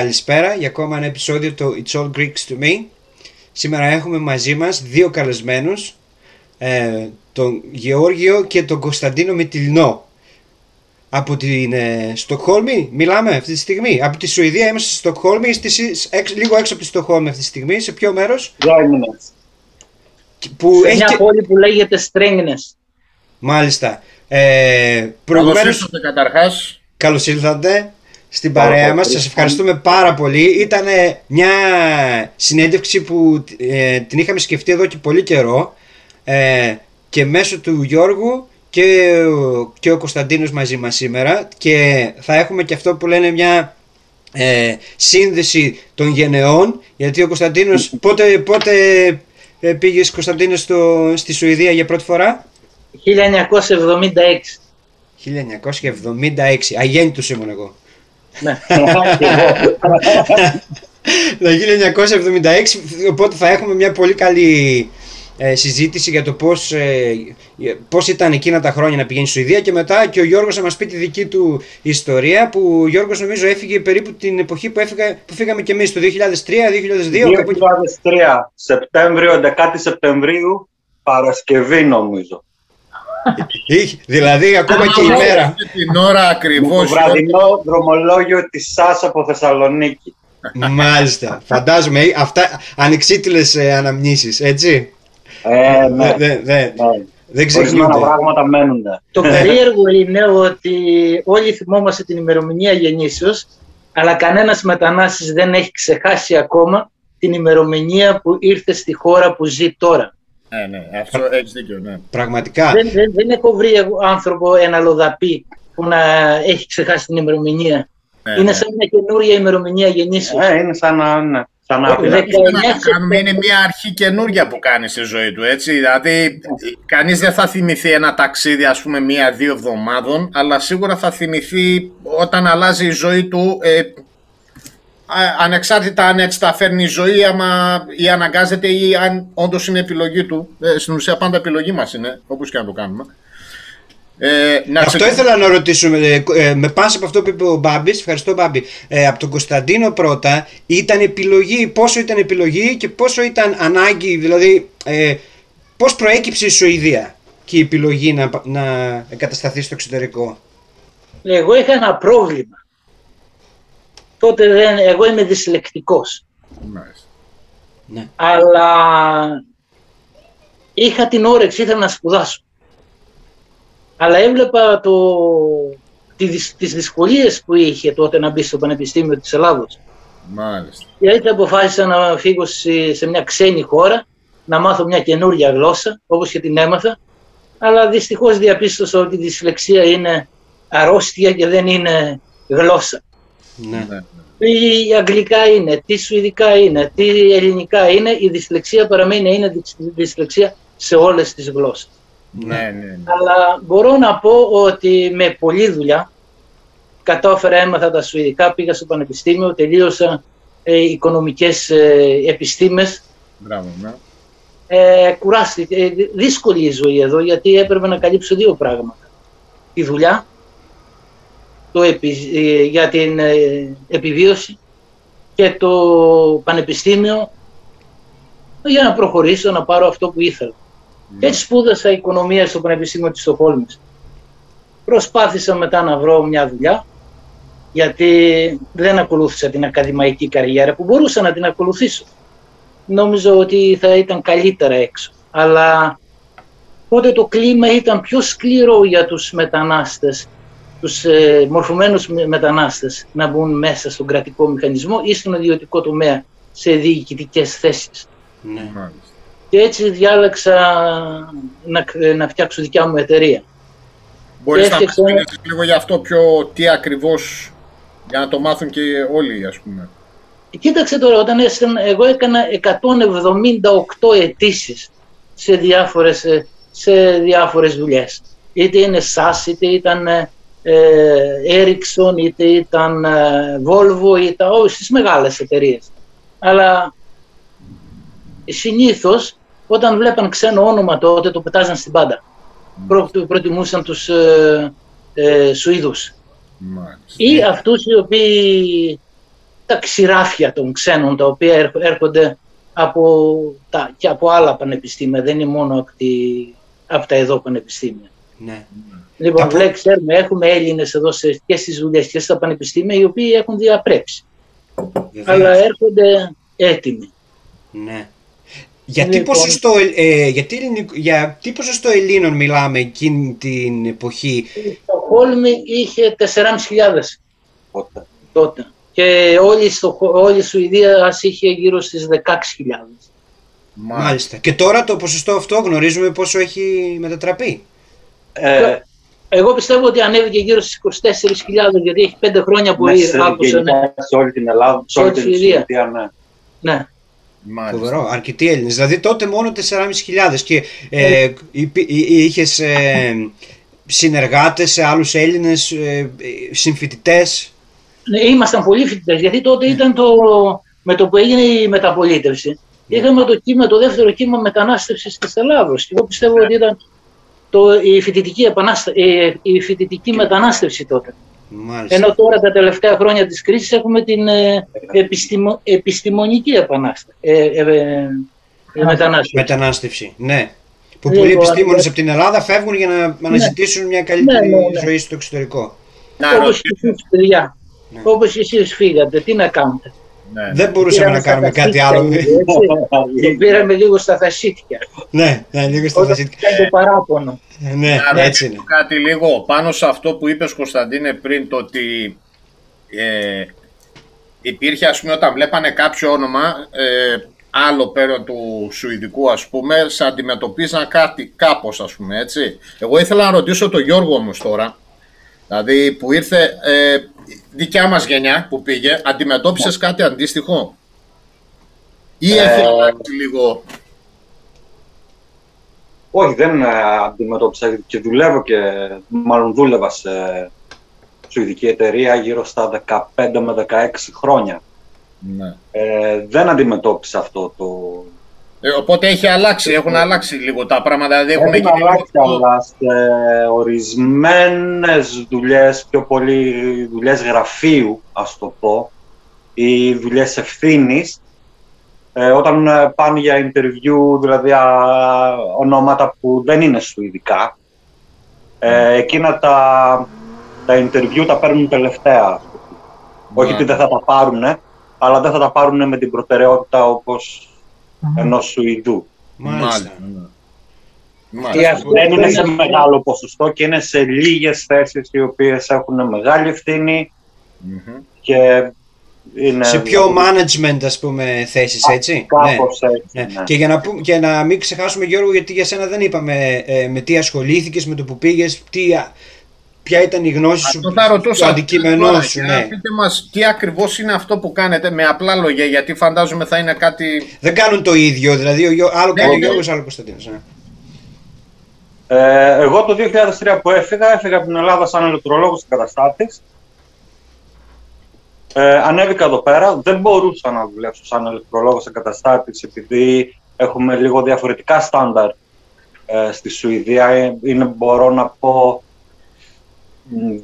Καλησπέρα για ακόμα ένα επεισόδιο του It's All Greeks to Me. Σήμερα έχουμε μαζί μας δύο καλεσμένους, ε, τον Γεώργιο και τον Κωνσταντίνο Μητυλινό. Από την ε, Στοκχόλμη μιλάμε αυτή τη στιγμή. Από τη Σουηδία είμαστε στη Στοκχόλμη, στις, λίγο έξω από τη Στοκχόλμη αυτή τη στιγμή. Σε ποιο μέρος; Γάιμινες. Που Σε έχει μια και- πόλη που λέγεται Στρέγγνες. Μάλιστα. Ε, Καλώς προηγουμένως, ήρθατε καταρχάς. καλώς ήρθατε στην Πάρα παρέα πολύ. μας. Σας ευχαριστούμε πάρα πολύ. Ήταν μια συνέντευξη που ε, την είχαμε σκεφτεί εδώ και πολύ καιρό ε, και μέσω του Γιώργου και, ο- και ο Κωνσταντίνος μαζί μας σήμερα και θα έχουμε και αυτό που λένε μια ε, σύνδεση των γενεών γιατί ο Κωνσταντίνος πότε, πότε ε, πήγες Κωνσταντίνο στο, στη Σουηδία για πρώτη φορά; 1976. 1976. Αγέννητος ήμουν εγώ. Ναι. Και εγώ. Το 1976, οπότε θα έχουμε μια πολύ καλή ε, συζήτηση για το πώς, ε, πώς ήταν εκείνα τα χρόνια να πηγαίνει στη Σουηδία και μετά και ο Γιώργος θα μας πει τη δική του ιστορία που ο Γιώργος νομίζω έφυγε περίπου την εποχή που, έφυγα, που φύγαμε και εμείς το 2003-2002 κάπου εκεί. 2003, Σεπτέμβριο, 11 Σεπτεμβρίου, Παρασκευή νομίζω. Είχε- δηλαδή ακόμα και η Ακριβώς μέρα. Την ώρα Το ακριβώς. βραδινό δρομολόγιο της ΣΑΣ από Θεσσαλονίκη. Μάλιστα. Φαντάζομαι ε, αυτά ανεξίτηλες ε, αναμνήσεις, έτσι; Ε, ναι, Δεν δε, δε, ναι. δεν Ορισμένα ξεχνιούνται. πράγματα μένουν. Το περίεργο είναι ότι όλοι θυμόμαστε την ημερομηνία γεννήσεως, αλλά κανένας μετανάστης δεν έχει ξεχάσει ακόμα την ημερομηνία που ήρθε στη χώρα που ζει τώρα. Ναι, ναι, αυτό έχεις δίκιο, ναι. Πραγματικά. Δεν, δεν, δεν έχω βρει εγώ άνθρωπο, ένα λοδαπή, που να έχει ξεχάσει την ημερομηνία. Ναι, είναι ναι. σαν μια καινούρια ημερομηνία γεννήσεως. Ε, είναι σαν να, ναι, σαν να Ε, πει. δέκα- Τι να κάνουμε, είναι μια αρχή καινούρια που κάνει στη ζωή του, έτσι. Δηλαδή, κανείς δεν θα θυμηθεί ένα ταξίδι, ας πούμε, μία-δύο εβδομάδων, αλλά σίγουρα θα θυμηθεί όταν αλλάζει η ζωή του, ε, α- ανεξάρτητα αν έτσι τα φέρνει η ζωή, άμα ή αναγκάζεται ή αν όντως είναι επιλογή του. Ε, στην ουσία πάντα επιλογή μας είναι, όπως και να το κάνουμε. Ε, να Αυτό ξεκινήσουμε- ήθελα να ρωτήσουμε. ε, ε, με πάση από αυτό που είπε ο Μπάμπης, ευχαριστώ Μπάμπη. Ε, από τον Κωνσταντίνο πρώτα, ήταν επιλογή, πόσο ήταν επιλογή και πόσο ήταν ανάγκη, δηλαδή ε, πώς προέκυψε η Σουηδία και η επιλογή να, να εγκατασταθεί στο εξωτερικό; Εγώ είχα ένα πρόβλημα. Τότε δεν, εγώ είμαι δυσλεκτικός. Μάλιστα. Ναι. αλλά είχα την όρεξη, ήθελα να σπουδάσω. Αλλά έβλεπα το, τη, δυσ- τις δυσκολίες που είχε τότε να μπει στο Πανεπιστήμιο της Ελλάδος. Μάλιστα. Και έτσι αποφάσισα να φύγω σε, σε μια ξένη χώρα, να μάθω μια καινούρια γλώσσα, όπως και την έμαθα. Αλλά δυστυχώς διαπίστωσα ότι η δυσλεξία είναι αρρώστια και δεν είναι γλώσσα. Ναι. Ναι. Τι αγγλικά είναι, τι σουηδικά είναι, τι ελληνικά είναι, η δυσλεξία παραμένει είναι δυσ- δυσλεξία σε όλες τις γλώσσες. Ναι, ναι, ναι. Αλλά μπορώ να πω ότι με πολλή δουλειά κατάφερα, έμαθα τα σουηδικά, πήγα στο πανεπιστήμιο, τελείωσα ε, οικονομικές ε, επιστήμες. Μπράβο, ναι. Ε, κουράστηκε, ε, δύσκολη η ζωή εδώ γιατί έπρεπε να καλύψω δύο πράγματα. Τη δουλειά το επι- ε, για την ε, επιβίωση και το πανεπιστήμιο για να προχωρήσω, να πάρω αυτό που ήθελα. Και έτσι σπούδασα οικονομία στο Πανεπιστήμιο της Στοκχόλμης. Προσπάθησα μετά να βρω μια δουλειά, γιατί δεν ακολούθησα την ακαδημαϊκή καριέρα που μπορούσα να την ακολουθήσω. Νόμιζα ότι θα ήταν καλύτερα έξω. Αλλά τότε το κλίμα ήταν πιο σκληρό για τους μετανάστες, τους ε, μορφωμένους με- μετανάστες να μπουν μέσα στον κρατικό μηχανισμό ή στον ιδιωτικό τομέα σε διοικητικές θέσεις. ναι. Μάλιστα. Και έτσι διάλεξα να, να φτιάξω δικιά μου εταιρεία. Μπορείς να μας έφτιαξα- πεις λίγο για αυτό πιο τι ακριβώς, για να το μάθουν και όλοι, ας πούμε. Κοίταξε τώρα, όταν έσαι- εγώ έκανα 178 αιτήσεις σε διάφορες, ε, σε διάφορες δουλειές. Είτε είναι SAS, είτε ήταν ε, Ericsson, είτε ήταν ε, Volvo, είτε όλες τις μεγάλες εταιρείες. Αλλά συνήθως όταν βλέπαν ξένο όνομα τότε το πετάζαν στην πάντα. Προ, προτιμούσαν τους ε, ε, Σουηδούς Μάλιστα. ή αυτούς οι οποίοι τα ξηράφια των ξένων τα οποία έρχ- έρχονται από, τα, και από άλλα πανεπιστήμια, δεν είναι μόνο από, τη, από τα εδώ πανεπιστήμια. Ναι. Λοιπόν, Από- λέει, ξέρουμε, έχουμε Έλληνες εδώ σε, και στις δουλειές και στα πανεπιστήμια οι οποίοι έχουν διαπρέψει, Βεβαίως. αλλά έρχονται έτοιμοι. Ναι. Για τι, Λοιπόν. ποσοστό, ε, για, τι ελληνικ- για τι ποσοστό Ελλήνων μιλάμε εκείνη την εποχή; Η Στοκχόλμη είχε 4.500 Οπότε. τότε και όλη, η Στοχο- όλη η Σουηδία ας είχε γύρω στις 16.000. Μάλιστα. Και τώρα το ποσοστό αυτό γνωρίζουμε πόσο έχει μετατραπεί; Ε, Εγώ πιστεύω ότι ανέβηκε γύρω στις 24.000 γιατί έχει πέντε χρόνια που μέσα άκουσα. Ναι. γενικά σε όλη την Ελλάδα, σε όλη Σε την όλη τη Σουηδία. Σουηδία, ναι. ναι. Μάλιστα. Φοβερό. Αρκετοί Έλληνες. Δηλαδή τότε μόνο 4.500 και ε, είχες ε, συνεργάτες σε άλλους Έλληνες, ε, συμφοιτητές; Ναι, ήμασταν πολλοί φοιτητές, γιατί τότε ήταν το, με το που έγινε η μεταπολίτευση. Είχαμε το, κύμα, το δεύτερο κύμα μετανάστευσης της Ελλάδος. Και εγώ πιστεύω ότι ήταν το, η, φοιτητική επανάστα, η, η φοιτητική μετανάστευση τότε. Μάλιστα. Ενώ τώρα τα τελευταία χρόνια της κρίσης έχουμε την ε, επιστημο, επιστημονική επανάσταση. Ε, ε, ε, ε, μετανάστευση. Μετανάστευση. Ναι. Που Λοιπόν, πολλοί επιστήμονες ε, από την Ελλάδα φεύγουν για να αναζητήσουν μια καλύτερη Ναι, ναι, ναι. ζωή στο εξωτερικό. Να Όπως ρωτήσω. και εσείς παιδιά. Ναι. Όπως και εσείς φύγατε, τι να κάνετε; Ναι. Δεν μπορούσαμε να Πήραμε στα κάνουμε κάτι ταξίδια, άλλο. έτσι. Και πήραμε λίγο στα θασίτια. ναι, ναι, λίγο στα Όταν δασίτικα. ήταν το παράπονο. Ναι, Να έτσι είναι. ρωτήσω κάτι λίγο πάνω σε αυτό που είπες Κωνσταντίνε πριν το ότι ε, υπήρχε ας πούμε όταν βλέπανε κάποιο όνομα ε, άλλο πέραν του Σουηδικού ας πούμε σε αντιμετωπίζαν κάτι κάπως ας πούμε έτσι. Εγώ ήθελα να ρωτήσω τον Γιώργο όμως τώρα δηλαδή που ήρθε ε, δικιά μας γενιά που πήγε αντιμετώπισες κάτι αντίστοιχο; Ή Ε, έχει αλλάξει λίγο; Όχι, δεν ε, αντιμετώπισα και δουλεύω και μάλλον δούλευα σε σουηδική εταιρεία γύρω στα 15 με 16 χρόνια. ναι. Ε, δεν αντιμετώπισα αυτό το... Ε, οπότε έχει αλλάξει, έχουν αλλάξει λίγο τα πράγματα. Δηλαδή έχουν Έχουν γίνει αλλάξει, λίγο- αλλά σε ορισμένες δουλειές, πιο πολύ δουλειές γραφείου, ας το πω, ή δουλειές ευθύνης, ε, όταν ε, πάνε για interview, δηλαδή α, ονόματα που δεν είναι σουηδικά, ε, εκείνα τα, τα interview τα παίρνουν τελευταία. ας το πούμε. Όχι ότι δεν θα τα πάρουν, αλλά δεν θα τα πάρουν με την προτεραιότητα όπως ενός Σουηδού. Μάλιστα. Και Μάλιστα. αυτό Δεν είναι πρέπει σε να- μεγάλο ποσοστό και είναι σε λίγες θέσεις οι οποίες έχουν μεγάλη ευθύνη Μμμ. και είναι... Σε πιο management, ας πούμε, θέσεις, έτσι; Ναι. Κάπως έτσι, Ναι. ναι. Και, για να πούμε, και να μην ξεχάσουμε Γιώργο γιατί για σένα δεν είπαμε ε, με τι ασχολήθηκες, με το που πήγες, τι, α- ποια ήταν η γνώση σου, Αυτό θα το ρωτούσα. αντικείμενό τώρα, σου. για να Ναι. Πείτε μας τι ακριβώς είναι αυτό που κάνετε με απλά λόγια, γιατί φαντάζομαι θα είναι κάτι... Δεν κάνουν το ίδιο, δηλαδή ο, Γιώ- άλλο Ναι, κάνει ο ναι. Γιώργος, άλλο ο Κωνσταντίνος. Ναι. Ε, εγώ το 2003 που έφυγα, έφυγα από την Ελλάδα σαν ηλεκτρολόγος εγκαταστάτης. Ε, ανέβηκα εδώ πέρα. Δεν μπορούσα να δουλέψω σαν ηλεκτρολόγος εγκαταστάτης επειδή έχουμε λίγο διαφορετικά στάνταρ ε, στη Σουηδία. Ε, Είναι, μπορώ να πω, μ,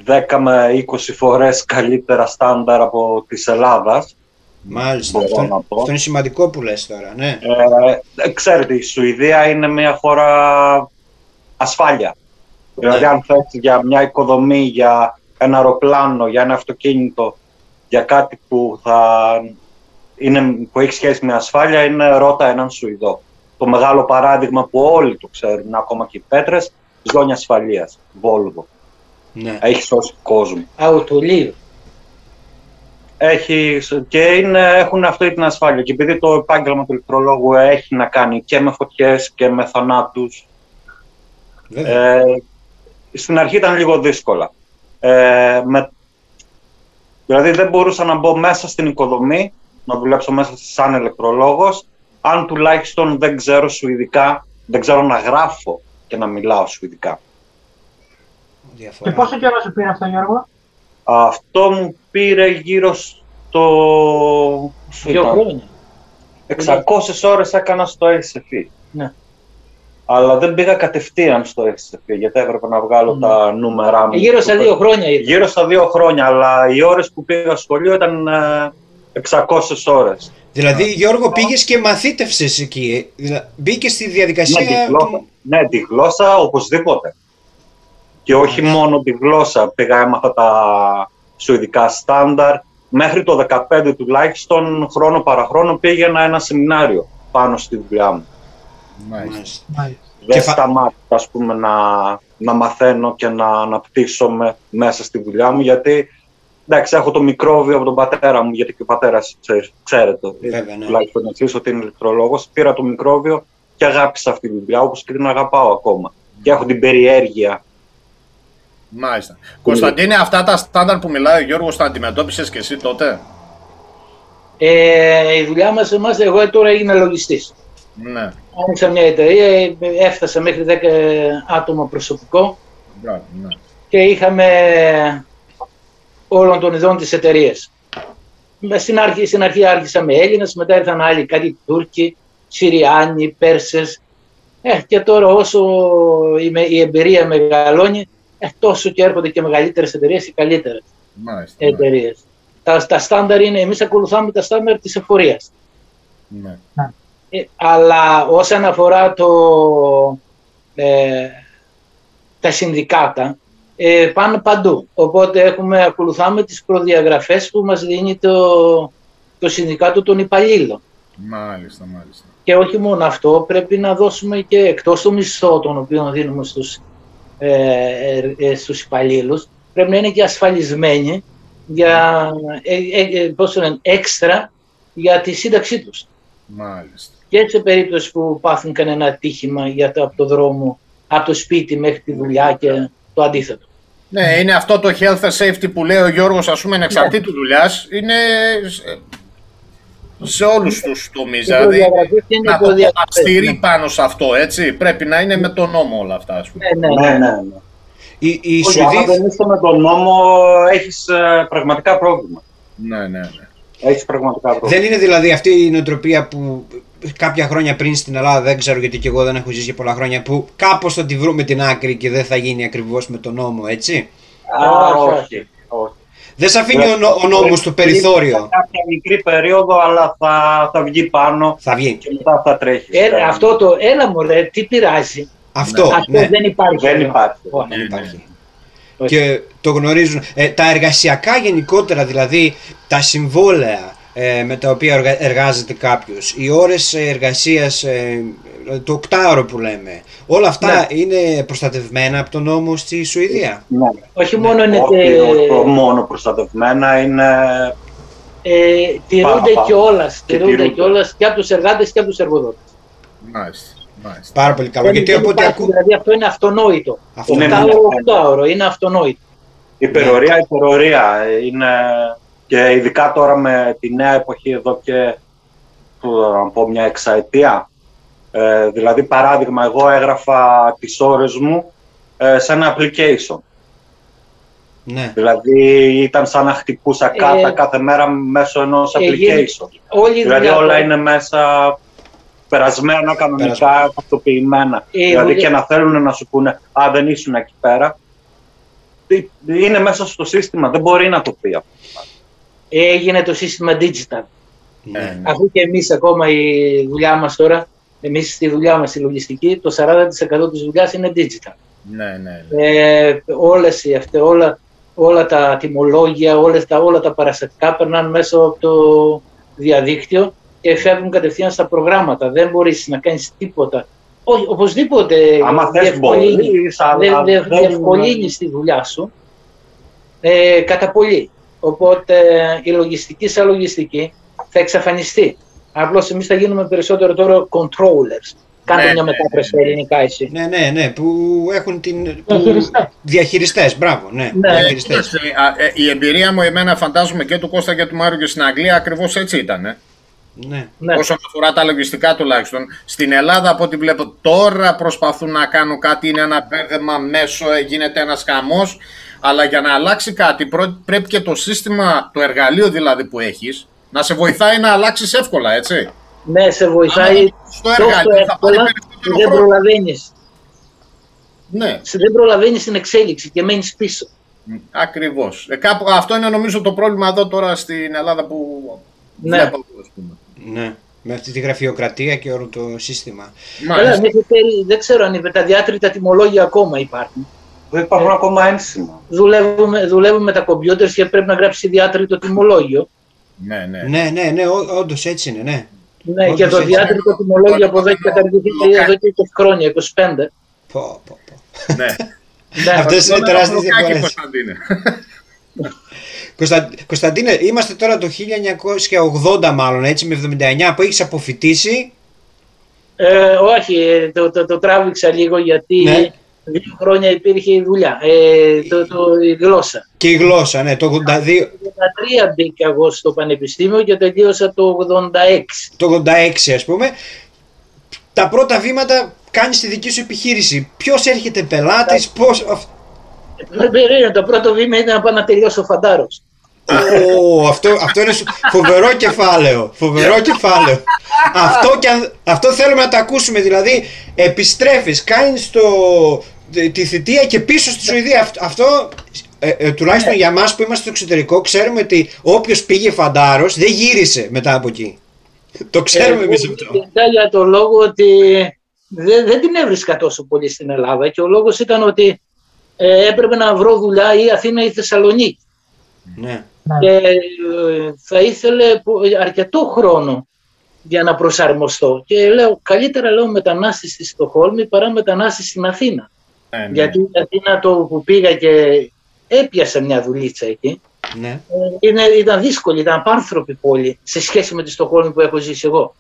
10 με 20 φορές καλύτερα στάνταρ από της Ελλάδας. Μάλιστα, Μπορώ αυτό, να πω. αυτό είναι σημαντικό που λες τώρα, ναι. Ε, ξέρετε, η Σουηδία είναι μια χώρα ασφάλεια. Δηλαδή, αν θες για μια οικοδομή, για ένα αεροπλάνο, για ένα αυτοκίνητο, για κάτι που, θα είναι, που έχει σχέση με ασφάλεια, είναι ρώτα έναν Σουηδό. Το μεγάλο παράδειγμα που όλοι το ξέρουν, ακόμα και οι πέτρες, ζώνη ασφαλείας, Volvo. Ναι. Έχεις σώσει κόσμο. Αουτολίου. Έχει, και είναι, έχουν αυτή την ασφάλεια. Και επειδή το επάγγελμα του ηλεκτρολόγου έχει να κάνει και με φωτιές και με θανάτους, Βέβαια. Ε, στην αρχή ήταν λίγο δύσκολα. Ε, με, δηλαδή δεν μπορούσα να μπω μέσα στην οικοδομή, να δουλέψω μέσα σαν ηλεκτρολόγος, αν τουλάχιστον δεν ξέρω σουηδικά, δεν ξέρω να γράφω και να μιλάω σουηδικά. Διαφορά. Και πόσο καιρό σου πήρε αυτό, Γιώργο; Αυτό μου πήρε γύρω στο... πόσο Δύο ήταν; χρόνια. 600 ώρες έκανα στο SFE. Ναι. Αλλά δεν πήγα κατευθείαν στο SFE, γιατί έπρεπε να βγάλω Ναι. τα νούμερά μου. Ε, Γύρω στα δύο χρόνια ήρθε. Γύρω στα δύο χρόνια, αλλά οι ώρες που πήγα σχολείο ήταν ε, 600 ώρες. Δηλαδή, Γιώργο, πήγες και μαθήτευσες εκεί. Μπήκες στη διαδικασία. Ναι, τη γλώσσα, του... ναι, τη γλώσσα οπωσδήποτε. Και όχι μόνο τη γλώσσα. Πήγα, έμαθα τα σουηδικά στάνταρ. Μέχρι το 15 τουλάχιστον, χρόνο παραχρόνο, πήγαινα ένα σεμινάριο πάνω στη δουλειά μου. Μάλιστα. Δεν Και φα- σταμάτησα, ας πούμε, να, να μαθαίνω και να αναπτύσσομαι μέσα στη δουλειά μου, γιατί εντάξει, έχω το μικρόβιο από τον πατέρα μου, γιατί και ο πατέρας ξέρεις- ξέρετε, Βέβαια, ναι. τουλάχιστον εσείς, ότι είναι ηλεκτρολόγος. Πήρα το μικρόβιο και αγάπησα αυτή τη δουλειά, όπως και την αγαπάω ακόμα. Και έχω την περιέργεια. Μάλιστα. Κωνσταντίνε, αυτά τα στάνταρ που μιλάει ο Γιώργος τα αντιμετώπισες και εσύ τότε; Ε, η δουλειά μας, εμάς, εγώ τώρα έγινα λογιστής. Ναι. Άνοιξα μια εταιρεία, ε, έφτασα μέχρι 10 άτομα προσωπικό Μπράβο, ναι. και είχαμε όλων των ειδών της εταιρείας. Με- Στην αρχή, στην αρχή άρχισα με Έλληνες, μετά ήρθαν άλλοι, κάτι Τούρκοι, Συριάνοι, Πέρσες. Ε, και τώρα όσο η, με- η εμπειρία μεγαλώνει, ε, τόσο και έρχονται και μεγαλύτερες εταιρείες και καλύτερες Μάλιστα. ναι. εταιρείες. Τα, τα στάνταρ είναι, εμείς ακολουθάμε τα στάνταρ της εφορίας. Ναι. Ε, αλλά όσον αφορά το, ε, τα συνδικάτα, ε, πάνε παντού. Οπότε έχουμε, ακολουθάμε τις προδιαγραφές που μας δίνει το, το Συνδικάτο των Υπαλλήλων. Μάλιστα, μάλιστα. Και όχι μόνο αυτό, πρέπει να δώσουμε και εκτός το μισθό τον οποίο δίνουμε στους, ε, ε, ε, στους υπαλλήλους, πρέπει να είναι και ασφαλισμένοι για, ε, ε, ε, πώς το λένε, έξτρα για τη σύνταξή τους Μάλιστα. και σε περίπτωση που πάθουν κανένα ατύχημα για το, από το δρόμο, από το σπίτι μέχρι τη δουλειά και το αντίθετο. Ναι, είναι αυτό το health and safety που λέει ο Γιώργος, ας πούμε, εξαρτήτου δουλειάς, είναι σε- σε όλους τους τομείς. Οι Δηλαδή, προδιαγραφές είναι να το προδιαγραφές, στηρεί ναι. πάνω σε αυτό, έτσι. Πρέπει να είναι με τον νόμο όλα αυτά, ας πούμε. Ναι, ναι, Ναι, ναι. ναι, ναι. Οι, οι Όχι, άμα Σουηδοί- δεν είσαι με τον νόμο, έχεις ε, πραγματικά πρόβλημα. Ναι, ναι, ναι. Έχεις πραγματικά πρόβλημα. Δεν είναι δηλαδή αυτή η νοοτροπία που κάποια χρόνια πριν στην Ελλάδα, δεν ξέρω γιατί και εγώ δεν έχω ζήσει για πολλά χρόνια, που κάπως θα τη βρούμε την άκρη και δεν θα γίνει ακριβώς με τον νόμο, έτσι; Α, Όχι, όχι. Όχι. Δεν σε αφήνει ο, νο- ο νόμος στο περιθώριο. Κάποια μικρή περίοδο, αλλά θα, θα βγει πάνω Θα βγει. και μετά θα τρέχει. Ε, αυτό το, έλα μου ρε, τι πειράζει. Αυτό, αυτό ναι. δεν υπάρχει. Δεν εδώ. υπάρχει. Όχι. Δεν υπάρχει. Όχι. Και το γνωρίζουν. Ε, τα εργασιακά γενικότερα, δηλαδή τα συμβόλαια ε, με τα οποία εργα- εργάζεται κάποιος, οι ώρες εργασίας, ε, το οκτάωρο που λέμε, όλα αυτά είναι προστατευμένα από τον νόμο στη Σουηδία. Ναι. Όχι μόνο είναι. Όχι, ε, όχι μόνο προστατευμένα, είναι ε, τηρούνται Παραπάνω. κιόλας. Και Τηρούνται τηρούνται. κιόλας και από τους εργάτες και από τους εργοδότες. Μάλιστα. Μάλιστα. Πάρα πολύ καλό. Δεν- Γιατί δεν από ό,τι υπάρχει, ακούω. Δηλαδή αυτό είναι αυτονόητο. Αυτό Ναι, είναι. ναι, ναι. Οκτάωρο, οκτάωρο, είναι αυτονόητο. υπερορία, υπερορία. Είναι και ειδικά τώρα με τη νέα εποχή εδώ και που να πω μια εξαετία. Ε, δηλαδή, παράδειγμα, εγώ έγραφα τις ώρες μου ε, σε ένα application. Ναι. Δηλαδή, ήταν σαν να χτυπούσα κάρτα Ε, κάθε μέρα μέσω ενός ε, application. Όλη η Δηλαδή, δουλειά όλα τώρα- είναι μέσα περασμένα, κανονικά, Περασμένα. τακτοποιημένα. Ε, δηλαδή, δουλειά- και να θέλουν να σου πούνε «Α, δεν ήσουν εκεί πέρα». Τι- Είναι μέσα στο σύστημα, δεν μπορεί να το πει αυτό. έγινε το σύστημα digital. ναι. Ναι. Αφού και εμείς ακόμα η δουλειά μας τώρα, εμείς στη δουλειά μας, στη λογιστική, το 40% της δουλειάς είναι digital. Ναι, ναι. ναι. Ε, όλες οι αυτές, όλα, όλα τα τιμολόγια, όλες τα, όλα τα παραστατικά περνάνε μέσα από το διαδίκτυο και φεύγουν κατευθείαν στα προγράμματα. Δεν μπορείς να κάνεις τίποτα. Όχι, οπωσδήποτε Άμα θες διευκολύνει, μπορείς, αλλά δεν- δεν- δεν- διευκολύνεις τη δουλειά σου ε, κατά πολύ. Οπότε η λογιστική σαν λογιστική θα εξαφανιστεί. Απλώς εμείς θα γίνουμε περισσότερο τώρα controllers. Κάντε Ναι, μια ναι, μετάφραση ναι, ναι. ελληνικά εσύ. Ναι, ναι, ναι, που έχουν την. Που... Διαχειριστές. Διαχειριστές, μπράβο, ναι. Ναι. Διαχειριστές. Ε, α, ε, η εμπειρία μου, εμένα φαντάζομαι και του Κώστα και του Μάριου και στην Αγγλία ακριβώς έτσι ήταν. Ε. Ναι. Ναι. Όσον αφορά τα λογιστικά τουλάχιστον. Στην Ελλάδα, από ό,τι βλέπω τώρα, προσπαθούν να κάνουν κάτι. Είναι ένα μπέρδεμα μέσο, ε, γίνεται ένας χαμός. Αλλά για να αλλάξει κάτι, πρό- πρέπει και το σύστημα, το εργαλείο δηλαδή που έχεις, να σε βοηθάει να αλλάξεις εύκολα, έτσι. Ναι, σε Άμα βοηθάει δεν στο τόσο εργαλείο θα πάρει εύκολα περισσότερο δεν χρόνο. προλαβαίνεις. Ναι, Δεν προλαβαίνεις την εξέλιξη και μένεις πίσω. ακριβώς. Ε, κάπου, αυτό είναι νομίζω το πρόβλημα εδώ τώρα στην Ελλάδα που Ναι. Βλέπω εγώ, ας πούμε. Ναι. Με αυτή τη γραφειοκρατία και όλο το σύστημα. Καλά, Μάλιστα. μέχρι τέλει- δεν ξέρω αν τα διάτρητα τιμολόγια ακόμα υπάρχουν. Δεν υπάρχουν ακόμα ένσημα. Δουλεύουμε, δουλεύουμε με τα κομπιούτερς και πρέπει να γράψει διάτριτο τιμολόγιο. Ναι, ναι. Ναι, ναι, ναι, όντως έτσι είναι, ναι. Ναι, Όντως και το έτσι. διάτριτο τιμολόγιο από εδώ έχει καταργηθεί και εδώ και 20 χρόνια, 25. Πω, πω, πω. ναι. Ναι, Αυτές είναι Ένα τεράστιες μπλοκάκι, διαφορές. Κωνσταντίνε. Κωνστα... Κωνσταντίνε, είμαστε τώρα το 1980 μάλλον, έτσι, με 79 που έχεις αποφυτίσει. Ε, όχι, ε, το, το, το τράβηξα λίγο γιατί Ναι. Δύο χρόνια υπήρχε η δουλειά, ε, το, το, η γλώσσα. Και η γλώσσα, ναι, το 82, Το 83 μπήκα εγώ στο πανεπιστήμιο και τελείωσα το 86. το 86 ας πούμε. Τα πρώτα βήματα κάνεις τη δική σου επιχείρηση. Ποιος έρχεται πελάτης, πώς... αυ- Ε, περίμενε, το πρώτο βήμα ήταν να πάω να τελειώσω φαντάρος. Ω, αυτό, αυτό είναι σου- φοβερό κεφάλαιο. Φοβερό κεφάλαιο. αυτό, και, αν- αυτό θέλουμε να το ακούσουμε. Δηλαδή, επιστρέφεις, κάνεις το, τη- τη θητεία και πίσω στη Σουηδία. Αυτό, αυτό ε, ε, τουλάχιστον για μας που είμαστε στο εξωτερικό, ξέρουμε ότι όποιος πήγε φαντάρος δεν γύρισε μετά από εκεί. Το ξέρουμε Ε, εμείς εγώ αυτό. ειδικά για το λόγο ότι δεν, δεν την έβρισκα τόσο πολύ στην Ελλάδα και ο λόγος ήταν ότι ε, έπρεπε να βρω δουλειά ή Αθήνα ή Θεσσαλονίκη. Ναι. Και ε, θα ήθελε πο- αρκετό χρόνο για να προσαρμοστώ. Και λέω, καλύτερα λέω μετανάστη στη Στοχόλμη παρά μετανάστη στην Αθήνα. Ναι, ναι. Γιατί η Αθήνα το που πήγα και έπιασα μια δουλίτσα εκεί, ναι. ε, είναι, ήταν δύσκολη, ήταν απάνθρωπη πόλη σε σχέση με τη Στοχόλμη που έχω ζήσει εγώ.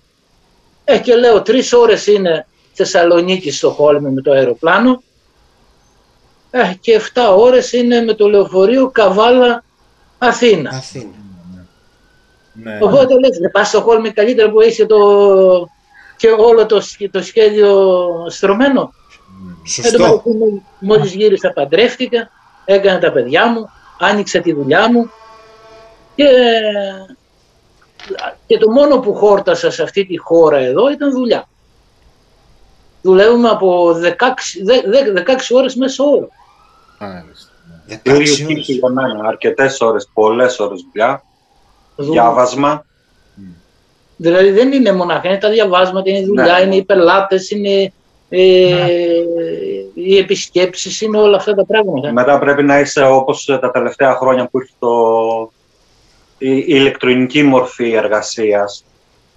Ε, και λέω, τρεις ώρες είναι Θεσσαλονίκη Στοχόλμη με το αεροπλάνο ε, και 7 ώρες είναι με το λεωφορείο Καβάλα Αθήνα. Αθήνα. Ναι. Οπότε λες, δεν πας στο Χόλμη καλύτερα που είσαι το... και όλο το, σκ- το σχέδιο στρωμένο. Εν τω Σωστό. μεταξύ, μόλις- μόλις γύρισα παντρεύτηκα, έκανα τα παιδιά μου, άνοιξα τη δουλειά μου και, και το μόνο που χόρτασα σε αυτή τη χώρα εδώ ήταν δουλειά. Δουλεύουμε από 16, δε- δε- 16 ώρες μέσα όρο. Μάλιστα. ναι. 16 Το ίδιο ώρες. και για μένα. Αρκετές ώρες, πολλές ώρες δουλειά. Διάβασμα. Δηλαδή δεν είναι μονάχα, είναι τα διαβάσματα, είναι η δουλειά, Ναι. είναι οι πελάτες, είναι ε, οι επισκέψεις, είναι όλα αυτά τα πράγματα. Μετά πρέπει να είσαι όπως τα τελευταία χρόνια που ήρθε το... η, η ηλεκτρονική μορφή εργασίας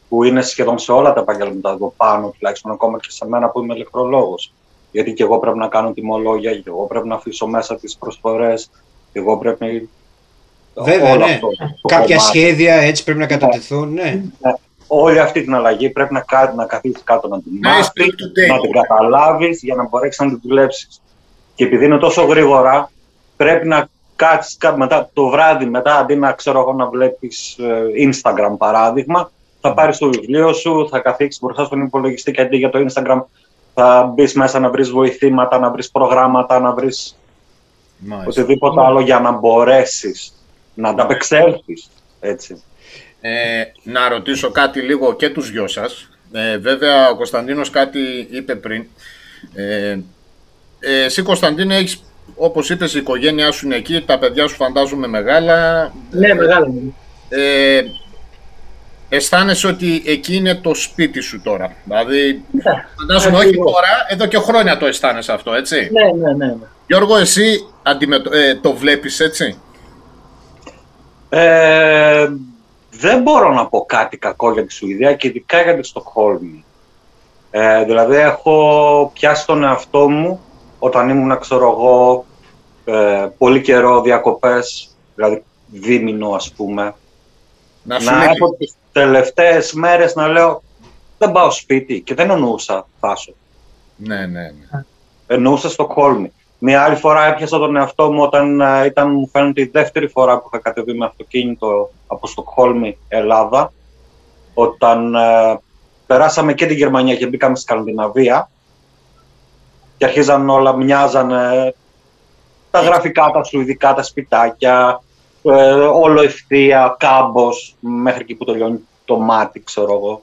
που είναι σχεδόν σε όλα τα επαγγέλματα εδώ πάνω, τουλάχιστον ακόμα και σε μένα που είμαι ηλεκτρολόγος. Γιατί και εγώ πρέπει να κάνω τιμολόγια, και εγώ πρέπει να αφήσω μέσα τις προσφορές, και εγώ πρέπει... Βέβαια, όλο ναι. αυτό το Κάποια κομμάτι. σχέδια έτσι πρέπει να κατατεθούν, ναι. Όλη αυτή την αλλαγή πρέπει να, κα- να καθίσεις κάτω να την Να είσαι μάθεις, up to date. να την καταλάβεις για να μπορέσεις να την δουλέψεις. Και επειδή είναι τόσο γρήγορα, πρέπει να κάτσεις κα- μετά το βράδυ, μετά αντί να ξέρω εγώ να βλέπεις ε, Instagram παράδειγμα, θα πάρεις το βιβλίο σου, θα καθίσεις μπροστά στον υπολογιστή και αντί για το Instagram θα μπεις μέσα να βρεις βοηθήματα, να βρεις προγράμματα, να βρεις Μάλιστα. οτιδήποτε άλλο για να μπορέσεις να ανταπεξέλθεις. Έτσι. Ε, να ρωτήσω κάτι λίγο και τους δυο σας. Ε, βέβαια, ο Κωνσταντίνος κάτι είπε πριν. Ε, ε, εσύ, Κωνσταντίνε, έχεις, όπως είπες, η οικογένειά σου είναι εκεί, τα παιδιά σου φαντάζομαι μεγάλα. Ναι, μεγάλο. είναι. Ε, αισθάνεσαι ότι εκεί είναι το σπίτι σου τώρα. Δηλαδή, φαντάζομαι όχι ακριβώς. τώρα, εδώ και χρόνια το αισθάνεσαι αυτό, έτσι. Ναι, ναι, ναι. ναι. Γιώργο, εσύ αντιμετω... ε, το βλέπεις έτσι; Ε, δεν μπορώ να πω κάτι κακό για τη Σουηδία και ειδικά για τη Στοκχόλμη. Ε, δηλαδή έχω πιάσει τον εαυτό μου όταν ήμουν, ξέρω εγώ, ε, πολύ καιρό διακοπές, δηλαδή δίμηνο ας πούμε, Να σου να λέει. έχω τις τελευταίες μέρες να λέω δεν πάω σπίτι και δεν εννοούσα Θάσο. Ναι, ναι, ναι. εννοούσα Στοκχόλμη. Μια άλλη φορά έπιασα τον εαυτό μου όταν ε, ήταν, μου φαίνεται, η δεύτερη φορά που είχα κατεβεί με αυτοκίνητο από Στοκχόλμη, Ελλάδα, όταν ε, περάσαμε και την Γερμανία και μπήκαμε στη Σκανδιναβία και αρχίζαν όλα, μοιάζανε τα γραφικά, τα σουηδικά, τα σπιτάκια, ε, όλο ευθεία, κάμπος, μέχρι εκεί που τελειώνει το μάτι, ξέρω εγώ.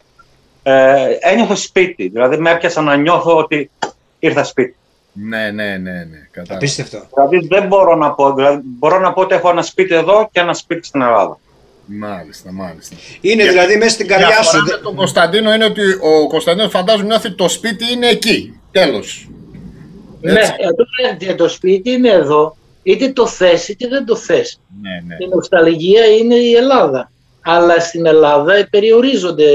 Ε, ένιωθα σπίτι, δηλαδή με έπιασα να νιώθω ότι ήρθα σπίτι. Ναι, ναι, ναι, ναι. Κατάλαβα. Απίστευτο. Δηλαδή δεν μπορώ να πω, δηλαδή μπορώ να πω ότι έχω ένα σπίτι εδώ και ένα σπίτι στην Ελλάδα. Μάλιστα, μάλιστα. Είναι δηλαδή μέσα στην καρδιά Διαφορά σου. με τον Κωνσταντίνο είναι ότι ο Κωνσταντίνος φαντάζομαι νιώθει το σπίτι είναι εκεί. Τέλος. Ναι, Έτσι. εδώ είναι το σπίτι είναι εδώ. Είτε το θες είτε δεν το θες. Ναι, ναι. Η νοσταλγία είναι η Ελλάδα. Αλλά στην Ελλάδα περιορίζονται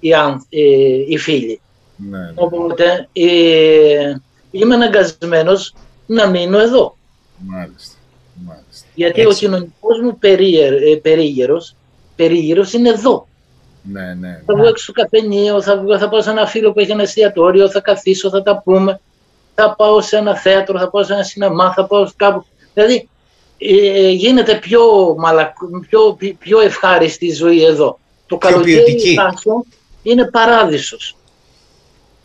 οι, αν- ε, οι φίλοι. ναι, ναι. Οπότε ε, είμαι αναγκασμένος να μείνω εδώ. Μάλιστα. Μάλιστα. Γιατί Έτσι. ο κοινωνικός μου περίγερ, ε, περίγερος, περίγερος είναι εδώ. Ναι, ναι. Θα βγω έξω στο καφενείο, θα, βγω, θα πάω σε ένα φίλο που έχει ένα εστιατόριο, θα καθίσω, θα τα πούμε. Θα πάω σε ένα θέατρο, θα πάω σε ένα σινεμά, θα πάω κάπου. Δηλαδή ε, γίνεται πιο, μαλακ, πιο, πιο ευχάριστη η ζωή εδώ. Το καλοκαίρι ποιοτική. η Θάσο είναι παράδεισος.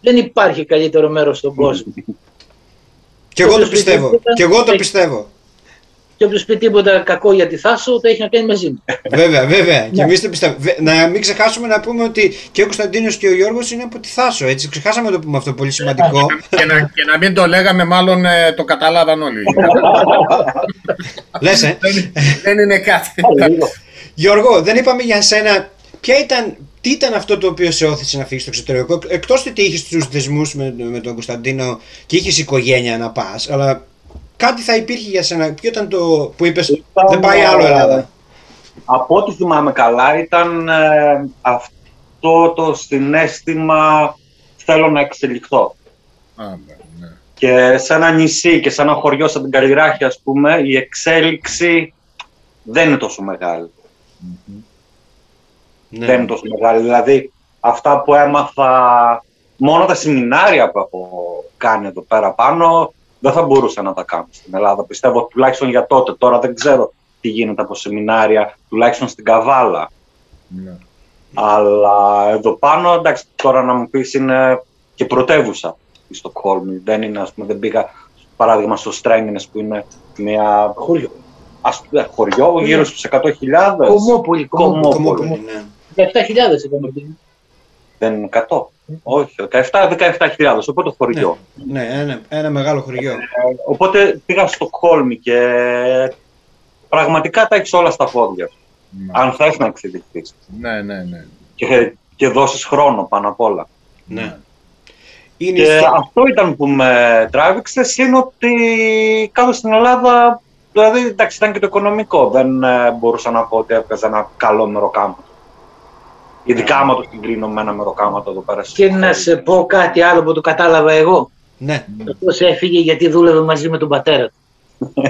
Δεν υπάρχει καλύτερο μέρος στον κόσμο. Και εγώ το Όποιος πει πιστεύω. τίποτα, Και εγώ το έχει. πιστεύω. Και όποιος πει τίποτα κακό για τη Θάσο, το έχει να κάνει μαζί μου. Βέβαια, βέβαια. Και Ναι. εμείς το πιστεύουμε. Βε- Να μην ξεχάσουμε να πούμε ότι και ο Κωνσταντίνος και ο Γιώργος είναι από τη Θάσο. Έτσι, ξεχάσαμε να το πούμε αυτό πολύ σημαντικό. και, να, και να μην το λέγαμε, μάλλον ε, το καταλάβαν όλοι. Λες, ε. δεν, δεν είναι κάτι. Γιώργο, δεν είπαμε για σένα. Ποια ήταν, τι ήταν αυτό το οποίο σε όθησε να φύγεις στο εξωτερικό, εκτός ότι είχες τους δεσμούς με, με τον Κωνσταντίνο και είχες οικογένεια να πας, αλλά κάτι θα υπήρχε για σένα. Ποιο ήταν το που είπες, Ήταν, Δεν πάει άλλο ε, Ελλάδα. Από ό,τι θυμάμαι καλά ήταν ε, αυτό το συνέστημα θέλω να εξελιχθώ. Α, ναι. Και σε ένα νησί και σε ένα χωριό σαν την Καλλιράχη, ας πούμε, η εξέλιξη δεν είναι τόσο μεγάλη. Ναι. Δεν είναι τόσο μεγάλη. Δηλαδή, αυτά που έμαθα, μόνο τα σεμινάρια που έχω κάνει εδώ πέρα πάνω, δεν θα μπορούσα να τα κάνω στην Ελλάδα. Πιστεύω τουλάχιστον για τότε. Τώρα δεν ξέρω τι γίνεται από σεμινάρια, τουλάχιστον στην Καβάλα. ναι. Αλλά εδώ πάνω, εντάξει, τώρα να μου πεις είναι και πρωτεύουσα η Στοκχόλμη. Δεν είναι, ας πούμε, δεν πήγα, παράδειγμα, στο Στρέγγινες που είναι μια Χωριό. ας, πούμε, χωριό γύρω στους 100.000. Κομμόπολη, κομμόπολη. Κομμόπολη. Κομμόπολη, ναι. 17.000 είπαμε πριν. Δεν είναι 100. Όχι, 17-17.000, οπότε χωριό. Ναι, ένα, ένα μεγάλο χωριό. Ε, οπότε πήγα στο Στοκχόλμη και πραγματικά τα έχεις όλα στα πόδια. σου. Αν θες να εξελιχθείς. Ναι, ναι, ναι. Και, και δώσεις χρόνο πάνω απ' όλα. Ναι. Είναι Και στο- αυτό ήταν που με τράβηξε, είναι ότι κάτω στην Ελλάδα, δηλαδή εντάξει ήταν και το οικονομικό, δεν ε, μπορούσα να πω ότι έβγαζα ένα καλό μεροκάματο. Ειδικά άμα το συγκρίνω με ένα μεροκάματο εδώ πέρα. Και να σε πω κάτι άλλο που το κατάλαβα εγώ. ναι. Αυτός έφυγε γιατί δούλευε μαζί με τον πατέρα του.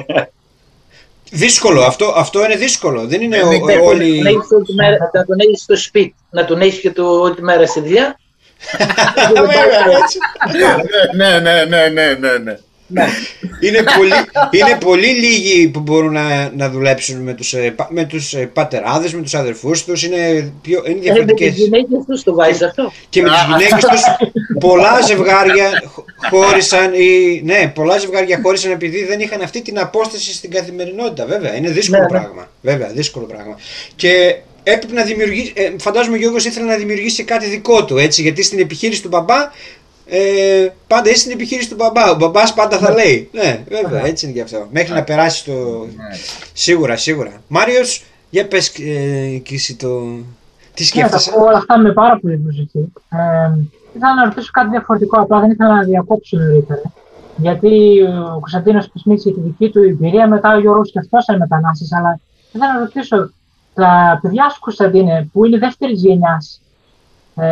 Δύσκολο, αυτό, αυτό είναι δύσκολο. Δεν είναι ο- Ναι, ο- Να όλοι. τον έχεις όλη τη μέρα- Να τον έχεις στο σπίτι, να τον έχεις και το, όλη τη μέρα στη δουλειά. Βέβαια, έτσι. ναι, ναι, ναι, ναι, ναι, ναι. Είναι, πολύ, είναι πολύ λίγοι που μπορούν να, να δουλέψουν με τους, ε, πα- με τους ε, πατεράδες, με τους αδερφούς τους. Είναι, πιο, είναι Ε, Με τις διαφορετικές. γυναίκες τους το βάζεις αυτό; και με τις γυναίκες τους πολλά ζευγάρια χ- χώρισαν ή, ναι, πολλά ζευγάρια χώρισαν επειδή δεν είχαν αυτή την απόσταση στην καθημερινότητα. Βέβαια, είναι δύσκολο Ναι, ναι. πράγμα. Βέβαια, δύσκολο πράγμα. Και έπρεπε να δημιουργήσει, ε, φαντάζομαι ο Γιώργος ήθελε να δημιουργήσει κάτι δικό του, έτσι, γιατί στην επιχείρηση του μπαμπά ε, πάντα είσαι στην επιχείρηση του μπαμπά. Ο μπαμπάς πάντα θα λέει. Ναι, βέβαια, έτσι είναι γι' αυτό. Μέχρι να περάσει το... Σίγουρα, σίγουρα. Μάριος, για πες ε, και εσύ το... Τι Ναι, θα σκέφτεσαι; πω όλα αυτά με πάρα πολύ προσοχή. Ε, ήθελα να ρωτήσω κάτι διαφορετικό, απλά δεν ήθελα να διακόψω νωρίτερα. Γιατί ο Κωνσταντίνος επισημίθηκε τη δική του εμπειρία, μετά ο Γιώργος και αυτός είναι μετανάστης. Αλλά ήθελα να ρωτήσω, τα παιδιά σου Κωνσταντίνε, που είναι δεύτερης γενιάς, ε,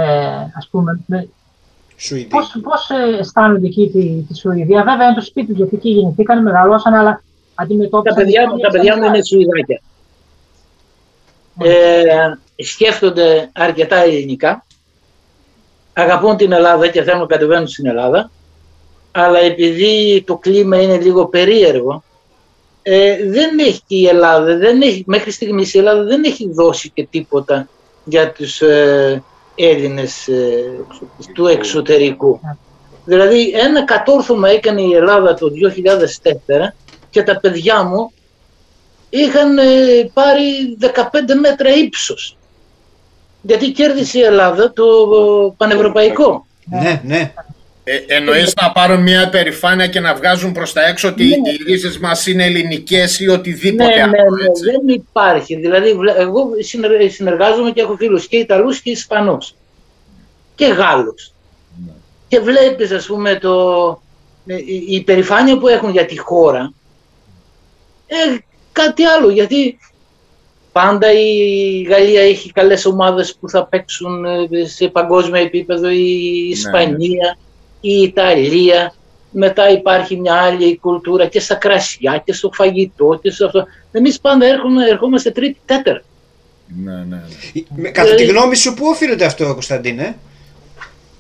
ας πούμε, με- Σουηδή. πώς, πώς ε, αισθάνονται εκεί τη, τη Σουηδία; Βέβαια είναι το σπίτι τους, γιατί εκεί γεννηθήκαν, μεγαλώσαν, αλλά Τα αντιμετώπισαν. παιδιά, μου- τα παιδιά μου είναι Σουηδάκια. Ε, σκέφτονται αρκετά ελληνικά. Αγαπούν την Ελλάδα και θέλουν να κατεβαίνουν στην Ελλάδα. Αλλά επειδή το κλίμα είναι λίγο περίεργο, ε, δεν έχει και η Ελλάδα, δεν έχει, μέχρι στιγμής η Ελλάδα δεν έχει δώσει και τίποτα για τους ε, Έλληνες ε, του εξωτερικού. Δηλαδή ένα κατόρθωμα έκανε η Ελλάδα το 2004 και τα παιδιά μου είχαν ε, πάρει 15 μέτρα ύψος. Γιατί κέρδισε η Ελλάδα το πανευρωπαϊκό. Ναι, ναι. Ε, εννοείς να πάρουν μια υπερηφάνεια και να βγάζουν προς τα έξω ότι Ναι. οι ρίζες μας είναι ελληνικές ή οτιδήποτε Ναι, ναι, άλλο, ναι, έτσι; δεν υπάρχει. Δηλαδή, βλέ- εγώ συνεργ- συνεργάζομαι και έχω φίλους και Ιταλούς και Ισπανούς και Γάλλους. Ναι. Και βλέπεις, ας πούμε, το, ε, η η υπερηφάνεια που έχουν για τη χώρα. Ε, κάτι άλλο, γιατί πάντα η Γαλλία έχει καλές ομάδες που θα παίξουν ε, σε παγκόσμιο επίπεδο, η Ισπανία, η Ιταλία. Μετά υπάρχει μια άλλη κουλτούρα και στα κρασιά και στο φαγητό και σε αυτό. Εμείς πάντα έρχομαι, ερχόμαστε τρίτη, τέταρτη. Ναι, ναι, ναι. Με- Κατά τη γνώμη σου, πού οφείλεται αυτό, Κωνσταντίνε;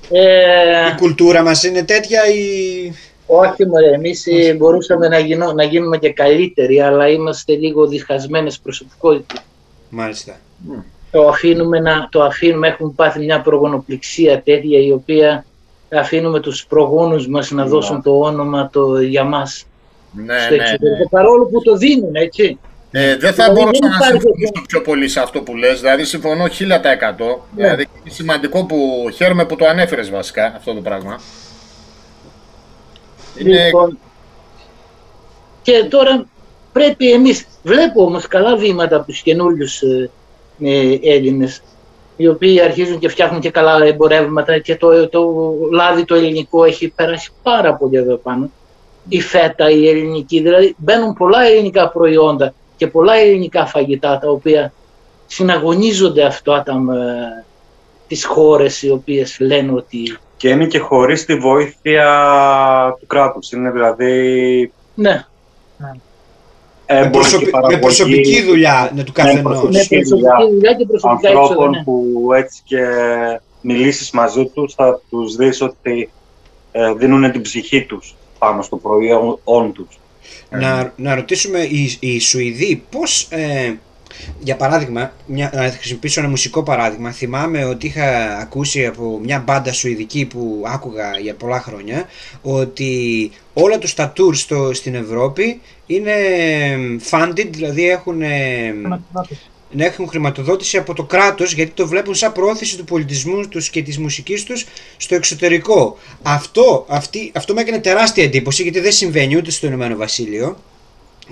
Ε, Η κουλτούρα μας είναι τέτοια ή... όχι μωρέ, εμείς ε, μπορούσαμε να, γίνω, να γίνουμε και καλύτεροι, αλλά είμαστε λίγο διχασμένες προσωπικότητες. Μάλιστα. Το αφήνουμε, να, το αφήνουμε, έχουμε πάθει μια προγονοπληξία τέτοια η οποία αφήνουμε τους προγόνους μας να Ναι. δώσουν το όνομα το, για μας Ναι, στο ναι, ναι. εξωτερικό, παρόλο που το δίνουν, έτσι. Ε, δεν θα Δηλαδή, μπορούσα δεν να υπάρχει συμφωνήσω αυτό. πιο πολύ σε αυτό που λες, δηλαδή συμφωνώ 1000%. Ναι. Δηλαδή είναι σημαντικό που χαίρομαι που το ανέφερες βασικά αυτό το πράγμα. Είναι... Λοιπόν, και τώρα πρέπει εμείς, βλέπω όμως καλά βήματα από τους καινούριους ε, ε, Έλληνες, οι οποίοι αρχίζουν και φτιάχνουν και καλά εμπορεύματα και το, το λάδι το ελληνικό έχει περάσει πάρα πολύ εδώ πάνω. Η φέτα, η ελληνική, δηλαδή μπαίνουν πολλά ελληνικά προϊόντα και πολλά ελληνικά φαγητά τα οποία συναγωνίζονται αυτά τα, ε, τις χώρες οι οποίες λένε ότι Και είναι και χωρίς τη βοήθεια του κράτους. Είναι δηλαδή ναι, Με, έμπορη προσωπι- και με παραγωγή προσωπική δουλειά ναι, του καθενός. προσωπική. με Σχέδια προσωπική δουλειά και προσωπικά έξοδα. ανθρώπων Ναι. που έτσι και μιλήσεις μαζί τους θα τους δεις ότι ε, δίνουν την ψυχή τους πάνω στο προϊόν τους. να, να ρωτήσουμε οι, οι Σουηδοί πώς, ε, για παράδειγμα, μια, να χρησιμοποιήσω ένα μουσικό παράδειγμα, θυμάμαι ότι είχα ακούσει από μια μπάντα Σουηδική που άκουγα για πολλά χρόνια ότι όλα τους τα tours στο, στην Ευρώπη είναι funded, δηλαδή έχουν, ε, Χρηματοδότηση. να έχουν χρηματοδότηση από το κράτος γιατί το βλέπουν σαν προώθηση του πολιτισμού τους και της μουσικής τους στο εξωτερικό. Αυτό, αυτή, αυτό με έκανε τεράστια εντύπωση γιατί δεν συμβαίνει ούτε στο Ηνωμένο Βασίλειο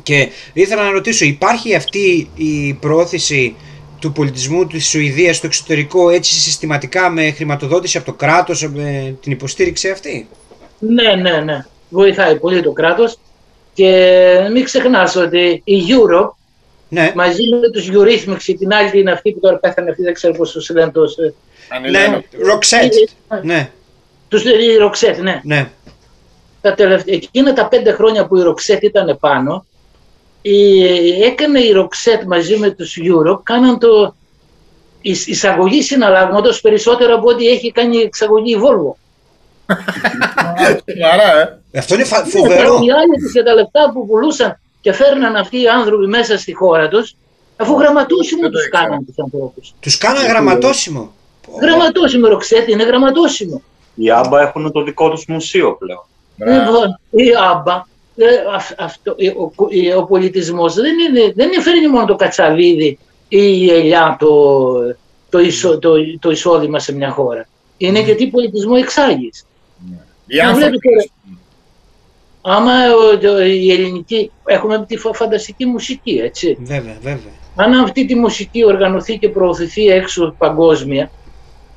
και ήθελα να ρωτήσω υπάρχει αυτή η προώθηση του πολιτισμού της Σουηδίας στο εξωτερικό έτσι συστηματικά με χρηματοδότηση από το κράτος, με την υποστήριξη αυτή; ναι, ναι, ναι. Βοηθάει πολύ το κράτος και μην ξεχνάς ότι η Europe Ναι, μαζί με τους Eurythmics την άλλη είναι αυτή που τώρα πέθανε αυτή δεν ξέρω πώς τους λένε τους, ε, Ανηλένο. ναι, Roxette. Ναι, τους η Roxette, ναι. ναι. Τα τελευταία, εκείνα τα πέντε χρόνια που η Roxette ήταν πάνω η, έκανε η Roxette μαζί με τους Europe κάναν το εισ- εισαγωγή συναλλάγματος περισσότερο από ό,τι έχει κάνει η εξαγωγή η Volvo. Σοβαρά, ε. Αυτό είναι φα- Ναι, φοβερό. Οι άλλοι τους για τα λεφτά που πουλούσαν και φέρναν αυτοί οι άνθρωποι μέσα στη χώρα τους, αφού γραμματόσημο Δεν το τους ήξερα. κάναν τους ανθρώπους. Τους κάναν γραμματόσημο. Γραμματόσημο, Ροξέτη, είναι γραμματόσημο. Οι Άμπα έχουν το δικό τους μουσείο πλέον. Μπράβο. Λοιπόν, η άμπα, ε, αυ- αυτό, ε, ο, ο, ο πολιτισμός δεν, είναι, δεν φέρνει μόνο το κατσαβίδι ή η ελιά το, το, εισο- το, το εισόδημα σε μια χώρα. Είναι και τι πολιτισμό εξάγεις. Οι Να άνθρωποι. βλέπεις τώρα, Άμα ο- το- η ελληνική, έχουμε τη φα- φανταστική μουσική, έτσι. Βέβαια, βέβαια. Αν αυτή τη μουσική οργανωθεί και προωθηθεί έξω παγκόσμια,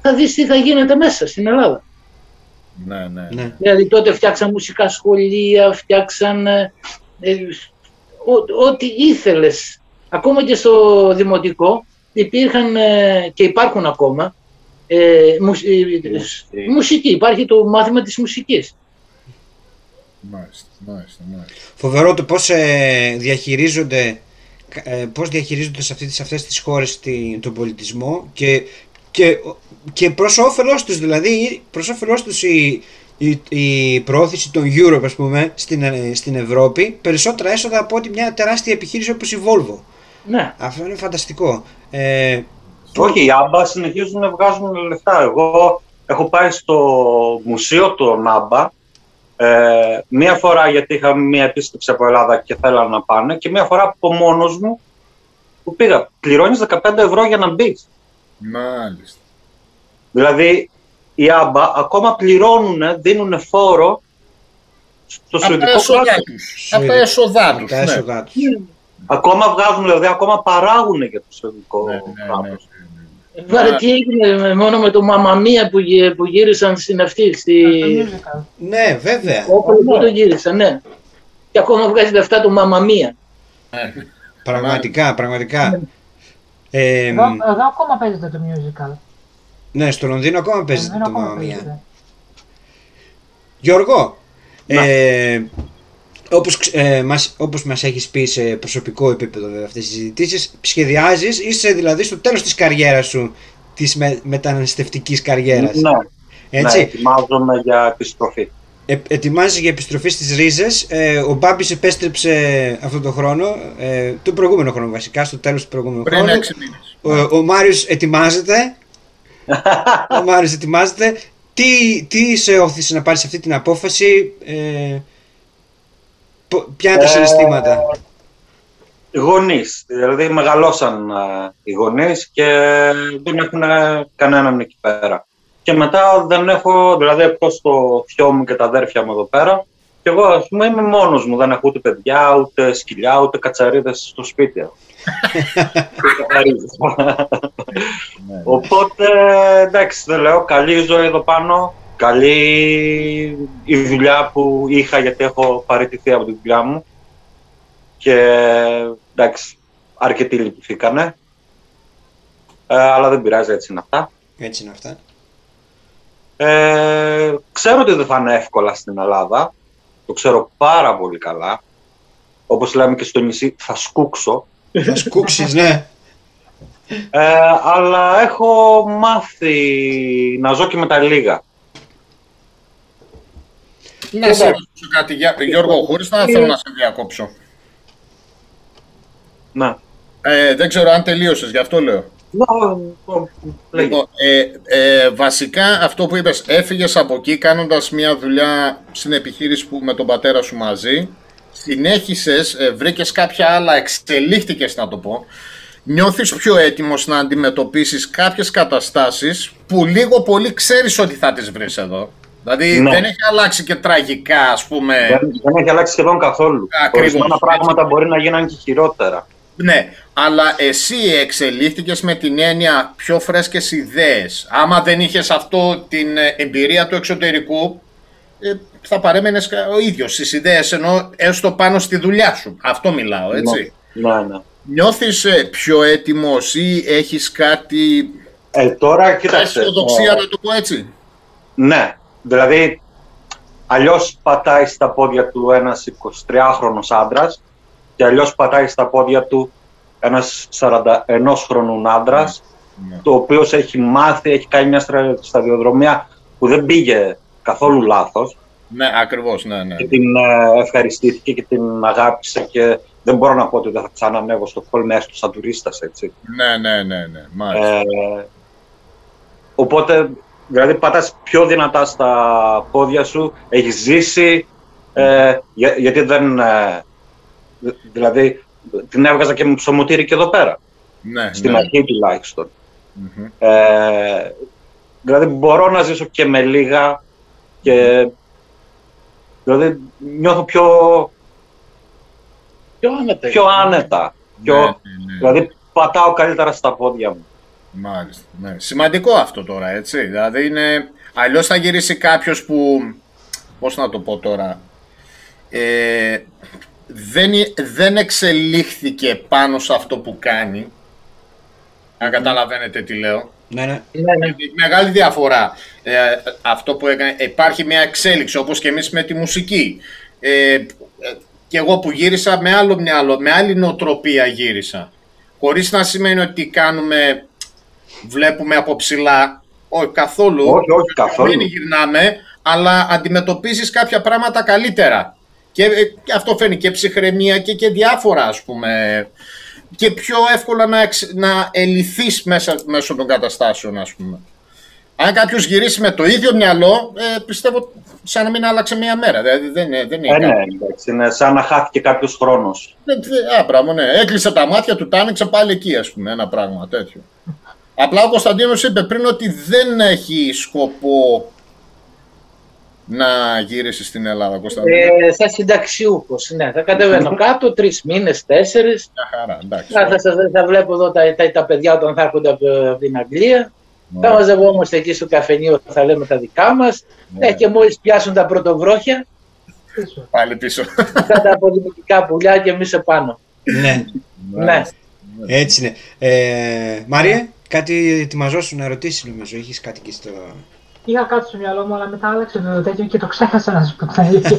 θα δεις τι θα γίνεται μέσα στην Ελλάδα. Ναι, ναι. Ναι. Δηλαδή τότε φτιάξαν μουσικά σχολεία, φτιάξαν ε, ε, ό- ό,τι ήθελες. Ακόμα και στο δημοτικό υπήρχαν ε, και υπάρχουν ακόμα ε, μουσ- ε, μουσική. Υπάρχει το μάθημα της μουσικής. Μάλιστα, μάλιστα, μάλιστα. Φοβερό το πώς ε, διαχειρίζονται ε, πώς διαχειρίζονται σε, αυτή, σε αυτές τις χώρες τη- τον πολιτισμό και, και, και προς όφελός τους δηλαδή προς όφελός τους η, η, η προώθηση των Europe ας πούμε στην, ε, στην Ευρώπη περισσότερα έσοδα από ότι μια τεράστια επιχείρηση όπως η Volvo Ναι. αυτό είναι φανταστικό ε, Όχι, οι Άμπα συνεχίζουν να βγάζουν λεφτά. Εγώ έχω πάει στο μουσείο των Άμπα ε, μία φορά γιατί είχα μία επίσκεψη από Ελλάδα και θέλανε να πάνε και μία φορά από μόνος μου που πήγα. Πληρώνεις 15 ευρώ για να μπεις. Μάλιστα. Δηλαδή η Άμπα ακόμα πληρώνουν, δίνουν φόρο στο Από τα σουηδικό έσοδά κράτος. τους. Από τα έσοδά Από τους, τα ναι. έσοδά τους. Ακόμα βγάζουν, δηλαδή ακόμα παράγουν για το σουηδικό Ναι, ναι, ναι. κράτος. Βάρε, τι έγινε με- μόνο με το Μαμαμία που, γυ- που γύρισαν στην αυτή, στη... Το musical. Ναι, βέβαια. Όπου πού το γύρισαν, ναι. Και ακόμα βγάζει λεφτά το Μαμαμία. Ναι. Πραγματικά, πραγματικά. Ε, Εδώ, εδώ ακόμα παίζεται το musical. ναι, στο Λονδίνο ακόμα Δεν παίζεται το ακόμα Mamma Mia. παίζεται. Γιώργο, ε, όπως, ξ- ε, μας, όπως μας έχεις πει σε προσωπικό επίπεδο βέβαια αυτές τις συζητήσεις, σχεδιάζεις, είσαι δηλαδή στο τέλος της καριέρας σου, της με, μεταναστευτικής καριέρας. Ναι, Έτσι, ναι, ετοιμάζομαι για επιστροφή. Ε, ετοιμάζεσαι για επιστροφή στις ρίζες. Ε, ο Μπάμπης επέστρεψε αυτόν τον χρόνο, ε, τον προηγούμενο χρόνο βασικά, στο τέλος του προηγούμενου Πριν χρόνου. έξι μήνες. Ο, ο Μάριος ετοιμάζεται. ο Μάριος ετοιμάζεται. Τι, τι σε όθησε να πάρεις αυτή την απόφαση, ε, πο- ποια είναι τα Ε, συναισθήματα; Οι γονείς, δηλαδή μεγαλώσαν α, οι γονείς και δεν έχουν ε, κανέναν εκεί πέρα. Και μετά δεν έχω, δηλαδή εκτός το θειό μου και τα αδέρφια μου εδώ πέρα, και εγώ ας πούμε είμαι μόνος μου, δεν έχω ούτε παιδιά, ούτε σκυλιά, ούτε κατσαρίδες στο σπίτι. Ούτε καθαρίζεις. Οπότε, εντάξει, δεν λέω, καλή ζωή εδώ πάνω, καλή η δουλειά που είχα γιατί έχω παραιτηθεί από τη δουλειά μου και εντάξει, αρκετοί λυπηθήκανε. Ε, αλλά δεν πειράζει, έτσι είναι αυτά. Έτσι είναι αυτά. Ε, ξέρω ότι δεν θα είναι εύκολα στην Ελλάδα. Το ξέρω πάρα πολύ καλά. Όπως λέμε και στο νησί, θα σκούξω. Θα σκούξεις, ναι. Ε, αλλά έχω μάθει να ζω και με τα λίγα. Να σε ρωτήσω κάτι, Γιά- Γιώργο, χωρίς να θέλω να σε διακόψω. Ναι. Ε, δεν ξέρω αν τελείωσες, γι' αυτό λέω. Λέγε. Λοιπόν, ε, ε, βασικά αυτό που είπες, έφυγες από εκεί κάνοντας μια δουλειά στην επιχείρηση που με τον πατέρα σου μαζί, συνέχισες, ε, βρήκες κάποια άλλα, εξελίχθηκες να το πω, νιώθεις πιο έτοιμος να αντιμετωπίσεις κάποιες καταστάσεις που λίγο πολύ ξέρεις ότι θα τις βρεις εδώ. Δηλαδή Ναι. δεν έχει αλλάξει και τραγικά, ας πούμε. Δεν, δεν έχει αλλάξει σχεδόν καθόλου. Ακριβώς. Ορισμένα πράγματα μπορεί να γίνουν και χειρότερα. Ναι, αλλά εσύ εξελίχθηκες με την έννοια πιο φρέσκες ιδέες. Άμα δεν είχες αυτό την ε, εμπειρία του εξωτερικού, ε, θα παρέμενες κα- ο ίδιος στις ιδέες, ενώ έστω πάνω στη δουλειά σου. Αυτό μιλάω, έτσι. Ναι, ναι. Νιώθεις ε, πιο έτοιμος ή έχεις κάτι Ε, τώρα, κοίταξε. αισιοδοξία, ε, να το πω έτσι; Ναι, δηλαδή αλλιώς πατάει στα πόδια του ένας 23χρονος άντρας και αλλιώς πατάει στα πόδια του ένας 41χρονος άντρας Ναι. το οποίος έχει μάθει, έχει κάνει μια στρα- σταδιοδρομία που δεν πήγε καθόλου λάθος Ναι, ακριβώς, ναι, ναι. και την ε, ευχαριστήθηκε και την αγάπησε και δεν μπορώ να πω ότι δεν θα ξανανεύω στο Χόλμ έστω σαν τουρίστας, έτσι. Ναι, ναι, ναι, ναι, μάλιστα. Ε, οπότε, δηλαδή, πατάς πιο δυνατά στα πόδια σου, έχεις ζήσει, ε, για- γιατί δεν... ε, δη- δηλαδή, την έβγαζα και με ψωμοτήρι και εδώ πέρα, ναι, στην ναι. αρχή τουλάχιστον. Μμμ. Ε, δηλαδή, μπορώ να ζήσω και με λίγα και... Δηλαδή, νιώθω πιο, Πιο άνετα. πιο άνετα. Πιο, Ναι, ναι, ναι. Δηλαδή, πατάω καλύτερα στα πόδια μου. Μάλιστα. Ναι. Σημαντικό αυτό τώρα, έτσι. Δηλαδή είναι. Αλλιώς θα γυρίσει κάποιος που. Πώς να το πω τώρα. Ε, δεν, δεν εξελίχθηκε πάνω σε αυτό που κάνει. Αν καταλαβαίνετε τι λέω. Ναι, ναι. Ναι, ναι. Μεγάλη διαφορά. Ε, αυτό που έκανε. Υπάρχει μια εξέλιξη όπως και εμείς με τη μουσική. Ε, ε, και εγώ που γύρισα με άλλο μυαλό, με άλλη νοοτροπία γύρισα. Χωρίς να σημαίνει ότι κάνουμε, βλέπουμε από ψηλά. Όχι καθόλου. Όχι, όχι, καθόλου. Δεν γυρνάμε, αλλά αντιμετωπίζεις κάποια πράγματα καλύτερα. Και, ε, και αυτό φαίνει και ψυχραιμία και, και διάφορα ας πούμε. Και πιο εύκολα να, εξ, να ελυθείς μέσα, μέσω των καταστάσεων ας πούμε. Αν κάποιος γυρίσει με το ίδιο μυαλό, ε, πιστεύω σαν να μην άλλαξε μία μέρα. Δηλαδή δεν, είναι- δεν είναι Ε, ναι, κάτι. εντάξει, είναι σαν να χάθηκε κάποιος χρόνος. Δεν- δεν- Α, πράγμα, ναι. Έκλεισε τα μάτια του, τα άνοιξε πάλι εκεί, ας πούμε, ένα πράγμα τέτοιο. Απλά ο Κωνσταντίνος είπε πριν ότι δεν έχει σκοπό να γυρίσει στην Ελλάδα, Κωνσταντίνο. Ε, σαν συνταξιούχος. Ναι, θα κατεβαίνω κάτω τρεις μήνες, τέσσερις. Μια χαρά, εντάξει. Θα, θα, θα, θα βλέπω εδώ τα, τα, τα παιδιά όταν θα έρχονται από, από την Αγγλία. Θα Ωραία. μαζευόμαστε εκεί στο καφενείο, θα λέμε τα δικά μας. Ναι. Ε, και μόλις πιάσουν τα πρωτοβρόχια, Πίσω. Πάλι πίσω. θα τα αποδημητικά πουλιά και εμείς επάνω. ναι, ναι. έτσι είναι. Ε, Μαρία, κάτι ετοιμαζόσου να ρωτήσεις νομίζω. Έχεις κάτι και στο... Είχα κάτι στο μυαλό μου, αλλά μετά άλλαξε το τέτοιο και το ξέχασα να σου πω την αλήθεια.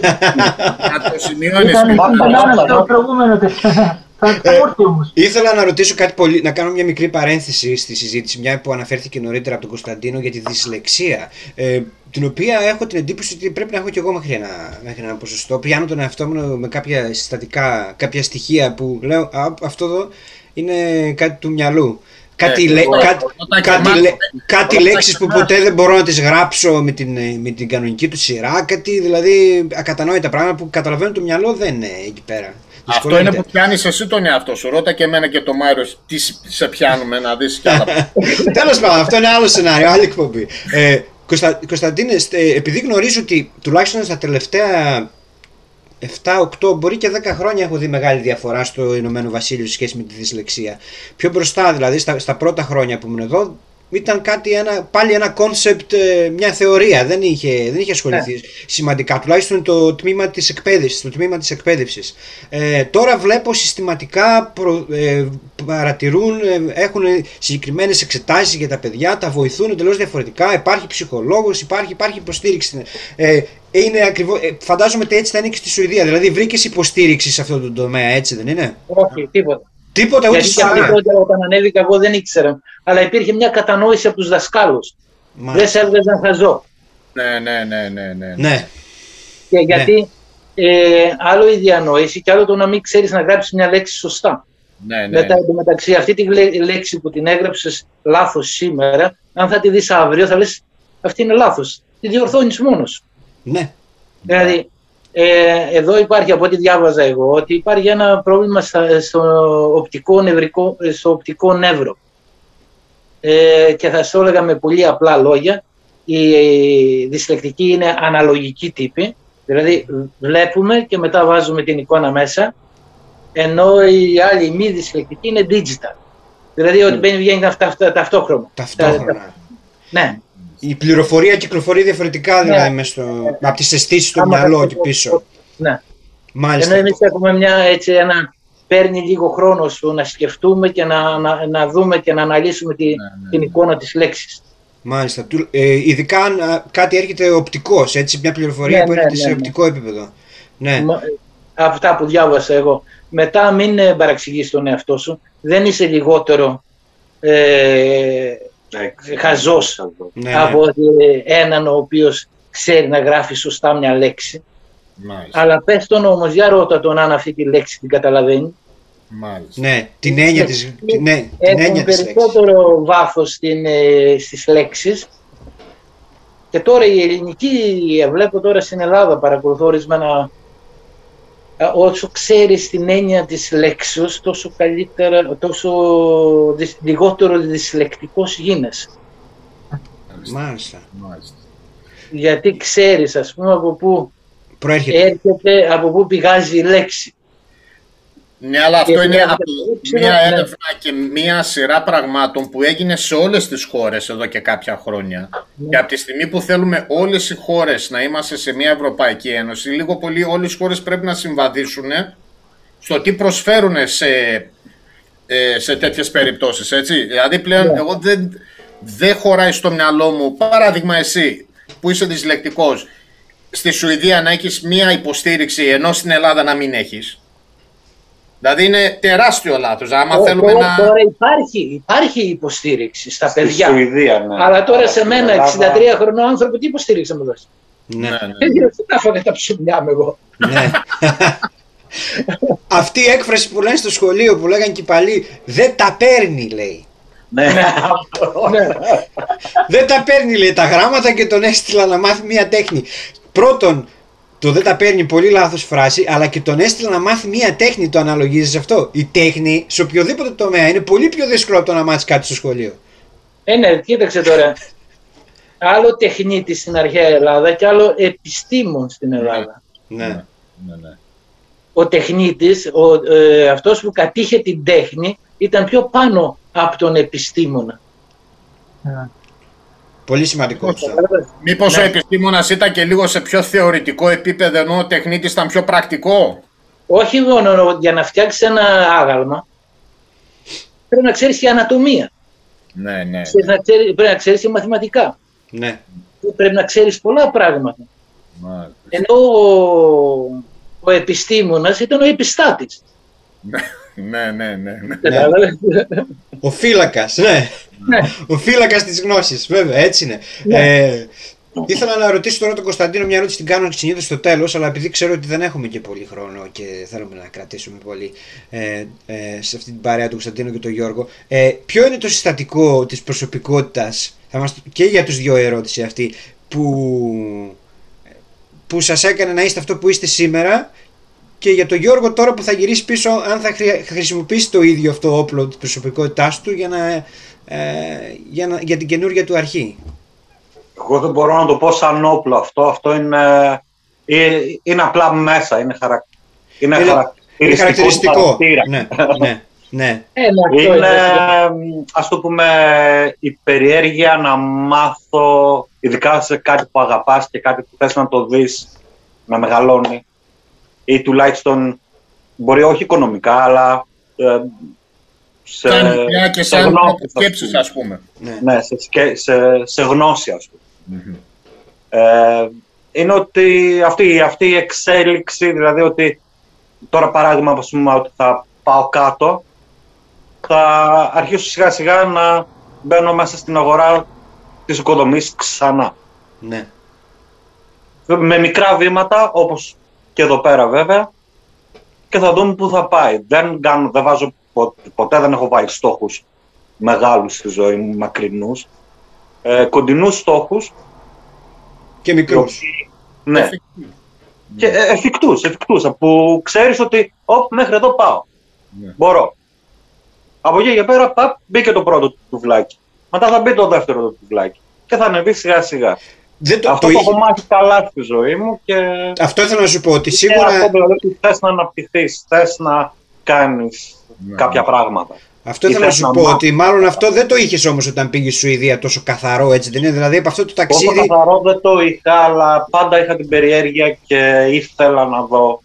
Να το σημειώνεις. Ήταν Μάπα, ήταν μάπα, στο μάπα. προηγούμενο τέτοιο. Θα θα Ε, έρθει όμως. Ήθελα να ρωτήσω κάτι πολύ, να κάνω μια μικρή παρένθεση στη συζήτηση, μια που αναφέρθηκε νωρίτερα από τον Κωνσταντίνο για τη δυσλεξία. Ε, την οποία έχω την εντύπωση ότι πρέπει να έχω κι εγώ μέχρι ένα, μέχρι ένα ποσοστό. Πιάνω τον εαυτό μου με κάποια συστατικά, κάποια στοιχεία που λέω «Α, αυτό εδώ είναι κάτι του μυαλού. Κάτι, Ε, λέ- εγώ- κάτι, όταν κάτι, κοιμάσαι- λέ- κάτι όταν λέξεις που κοιμάσαι- ποτέ δεν μπορώ να τις γράψω με την, ε, με την κανονική του σειρά. Κάτι δηλαδή ακατανόητα πράγματα που καταλαβαίνω το μυαλό δεν είναι εκεί πέρα. Αυτό είναι Δυσκολεύεται. που πιάνεις εσύ τον εαυτό σου. Ρώτα και εμένα και το Μάριο τι σε πιάνουμε να δεις κι άλλα. Τέλος πάντων, αυτό είναι άλλο σενάριο, άλλη εκπομπή. Ε, Κωνστα, Κωνσταντίνε, στε- επειδή γνωρίζω ότι τουλάχιστον στα τελευταία 7-8, μπορεί και 10 χρόνια έχω δει μεγάλη διαφορά στο Ηνωμένο Βασίλειο σε σχέση με τη δυσλεξία. Πιο μπροστά, δηλαδή, στα, στα πρώτα χρόνια που ήμουν εδώ, ήταν κάτι, ένα, πάλι ένα concept, μια θεωρία. Δεν είχε, δεν είχε ασχοληθεί σημαντικά, τουλάχιστον το τμήμα της εκπαίδευσης. Το τμήμα της εκπαίδευσης. Ε, τώρα βλέπω συστηματικά προ, ε, παρατηρούν, ε, έχουν συγκεκριμένες εξετάσεις για τα παιδιά, τα βοηθούν εντελώς διαφορετικά, υπάρχει ψυχολόγος, υπάρχει, υπάρχει υποστήριξη. Ε, είναι ακριβώς, ε, φαντάζομαι ότι έτσι θα είναι και στη Σουηδία, δηλαδή βρήκες υποστήριξη σε αυτό το τομέα, έτσι δεν είναι; Όχι, τίποτα. Τίποτα ούτε Γιατί και σου αυτή τότε όταν ανέβηκα εγώ δεν ήξερα. Αλλά υπήρχε μια κατανόηση από τους δασκάλους. Δεν σε έβγαζαν χαζό. ναι, ναι, ναι, ναι, ναι. Ναι, Και γιατί ε, άλλο η διανόηση και άλλο το να μην ξέρεις να γράψεις μια λέξη σωστά. ναι, ναι. Μετά εντωμεταξύ αυτή τη λέ- λέξη που την έγραψες λάθος σήμερα, αν θα τη δεις αύριο, θα λες αυτή είναι λάθος. Τη διορθώνεις μόνος. ναι, Δηλαδή, ε, εδώ υπάρχει από ό,τι διάβαζα εγώ ότι υπάρχει ένα πρόβλημα στα- στο, οπτικό νευρικό, ε, στο οπτικό νεύρο. Ε, και θα σου έλεγα με πολύ απλά λόγια, η δυσλεκτική είναι αναλογική τύπη, δηλαδή βλέπουμε και μετά βάζουμε την εικόνα μέσα, ενώ η άλλη μη δυσλεκτική είναι digital. Δηλαδή ότι μπαίνει βγαίνει αυτά, αυτά, ταυτόχρονα. ταυτόχρονα. Ναι. Η πληροφορία κυκλοφορεί διαφορετικά δηλαδή Ναι. μες στο, από τις αισθήσεις στο Άμα μυαλό θα- και πίσω. Ναι. Μάλιστα. Ενώ εμείς έχουμε μια, έτσι, ένα, παίρνει λίγο χρόνο σου να σκεφτούμε και να, να, να δούμε και να αναλύσουμε τη, ναι. την εικόνα της λέξης. Μάλιστα. Του- Ε, ειδικά αν α, κάτι έρχεται οπτικός, έτσι, μια πληροφορία Ναι, που ναι, έρχεται ναι, σε ναι. οπτικό επίπεδο. Ναι. Μα- Αυτά που διάβασα εγώ. Μετά μην ε, παραξηγείς τον εαυτό σου. Δεν είσαι λιγότερο ε, χαζός ναι, ναι. από ότι έναν ο οποίος ξέρει να γράφει σωστά μια λέξη. Μάλιστα, Αλλά πες τον όμως, για ρώτα τον αν αυτή τη λέξη την καταλαβαίνει. μάλιστα. Ναι, την έννοια της, την, ναι, την Έχουν έννοια της λέξης. περισσότερο βάθος στην, ε, στις λέξεις. Και τώρα η ελληνική, ε, βλέπω τώρα στην Ελλάδα, παρακολουθώ ορισμένα, ε, όσο ξέρεις την έννοια της λέξης, τόσο καλύτερα, τόσο δυσ- λιγότερο δυσλεκτικός γίνεσαι. Μάλιστα. Μάλιστα. Γιατί ξέρεις, ας πούμε, από πού Προέρχεται. έρχεται, από πού πηγάζει η λέξη. Ναι, αλλά αυτό Και είναι μια από ερώτηση, μια ναι. έρευνα και μια σειρά πραγμάτων που έγινε σε όλες τις χώρες εδώ και κάποια χρόνια. Ναι. Και από τη στιγμή που θέλουμε όλες οι χώρες να είμαστε σε μια Ευρωπαϊκή Ένωση, λίγο πολύ όλες οι χώρες πρέπει να συμβαδίσουν στο τι προσφέρουν σε, ε, σε τέτοιες περιπτώσεις, έτσι. Δηλαδή πλέον Ναι. εγώ δεν, δεν χωράει στο μυαλό μου, παράδειγμα εσύ που είσαι δυσλεκτικός, στη Σουηδία να έχεις μία υποστήριξη ενώ στην Ελλάδα να μην έχεις. Δηλαδή είναι τεράστιο λάθος. Άμα Ω, θέλουμε τώρα, να... τώρα υπάρχει, υπάρχει υποστήριξη στα Στη παιδιά. Σουηδία, ναι. Αλλά τώρα Αλλά σε στην μένα, Ελλάδα- 63 χρονών άνθρωπο, τι υποστήριξη να μου δώσει; Ναι. Ναι, ναι. Δεν τα έφαγα τα ψωμιά μου εγώ. ναι. Αυτή η έκφραση που λένε στο σχολείο που λέγανε και οι παλιοί, δεν τα παίρνει λέει. Ναι, Ναι. Δεν τα παίρνει λέει τα γράμματα και τον έστειλα να μάθει μία τέχνη. Πρώτον, το δεν τα παίρνει πολύ λάθος φράση, αλλά και τον έστειλα να μάθει μία τέχνη. Το αναλογίζεις αυτό. Η τέχνη σε οποιοδήποτε τομέα είναι πολύ πιο δύσκολο από το να μάθεις κάτι στο σχολείο. Ε, ναι, κοίταξε τώρα. άλλο τεχνίτη στην αρχαία Ελλάδα και άλλο επιστήμον στην Ελλάδα. Ναι. Ναι, ναι. Ο τεχνίτης, ο, ε, αυτός που κατήχε την τέχνη, ήταν πιο πάνω από τον επιστήμονα. Ναι. Πολύ σημαντικό αυτό. Μήπως Ναι. ο επιστήμονας ήταν και λίγο σε πιο θεωρητικό επίπεδο ενώ ο τεχνίτης ήταν πιο πρακτικό; Όχι μόνο για να φτιάξεις ένα άγαλμα, πρέπει να ξέρεις και ανατομία. Ναι, ναι. Ξέρεις να ξέρεις- πρέπει να ξέρεις και μαθηματικά. Ναι. Πρέπει να ξέρεις πολλά πράγματα. Μάλιστα. Ενώ ο, ο επιστήμονας ήταν ο επιστάτης. Ναι, ναι, ναι. ναι. Κατάλαβες. Ο φύλακας, ναι. Ναι. Ο φύλακας της γνώσης, βέβαια, έτσι είναι. Ε, ήθελα να ρωτήσω τώρα τον Κωνσταντίνο μια ερώτηση, την κάνω συνήθως στο τέλος, αλλά επειδή ξέρω ότι δεν έχουμε και πολύ χρόνο και θέλουμε να κρατήσουμε πολύ ε, ε, σε αυτή την παρέα του Κωνσταντίνου και του Γιώργο, ε, ποιο είναι το συστατικό της προσωπικότητας, θα μας, και για τους δύο ερώτηση αυτή, που, που σας έκανε να είστε αυτό που είστε σήμερα και για τον Γιώργο τώρα που θα γυρίσει πίσω αν θα χρεια- χρησιμοποιήσει το ίδιο αυτό όπλο της προσωπικότητάς του για, να, ε, για, να, για την καινούργια του αρχή. Εγώ δεν μπορώ να το πω σαν όπλο αυτό. Αυτό είναι, ε, είναι απλά μέσα. Είναι, χαρακ... είναι, Είναι- χαρακτηριστικό. Είναι του χαρακτηριστικό. χαρακτήρα. Ναι, ναι, ναι. Ε, ναι, αυτό Είναι, είναι. ας το πούμε, η περιέργεια να μάθω, ειδικά σε κάτι που αγαπάς και κάτι που θες να το δεις να μεγαλώνει ή τουλάχιστον μπορεί όχι οικονομικά, αλλά ε, σε, Σαν ιδέα και σε σαν γνώσεις, ας σκέψεις, πούμε. ας πούμε. ναι. Ναι, σε, σκε- σε, σε γνώση, ας πούμε. Ε, είναι ότι αυτή, αυτή η εξέλιξη, δηλαδή ότι τώρα παράδειγμα, ας πούμε, ότι θα πάω κάτω, θα αρχίσω σιγά σιγά να μπαίνω μέσα στην αγορά της οικοδομής ξανά. ναι. Με μικρά βήματα, όπως και εδώ πέρα βέβαια, και θα δούμε πού θα πάει. Δεν, κάνω, δεν βάζω, πο- ποτέ δεν έχω βάλει στόχους μεγάλους στη ζωή μου, μακρινούς. Ε, κοντινούς στόχους, Και οι μικρούς. οποίοι- ναι, και ε, εφικτούς, εφικτούς, που ξέρεις ότι «Οπ, μέχρι εδώ πάω, Ναι. μπορώ. Από εκεί και πέρα παπ, μπήκε το πρώτο του τουβλάκι. Μετά θα μπει το δεύτερο του τουβλάκι. Και θα ανεβεί σιγά σιγά. Δεν το, Αυτό το το είχε- έχω μάθει καλά στη ζωή μου και Αυτό ήθελα να σου πω ότι είναι σίγουρα αυτό δηλαδή ότι θες να αναπτυχθείς, θες να κάνεις Ναι. κάποια πράγματα. Αυτό ήθελα να θες σου να πω μάθεις. ότι μάλλον αυτό δεν το είχες όμως όταν πήγες στη Σουηδία τόσο καθαρό έτσι δεν είναι; Δηλαδή από αυτό το Όσο ταξίδι. καθαρό δεν το είχα, αλλά πάντα είχα την περιέργεια και ήθελα να δω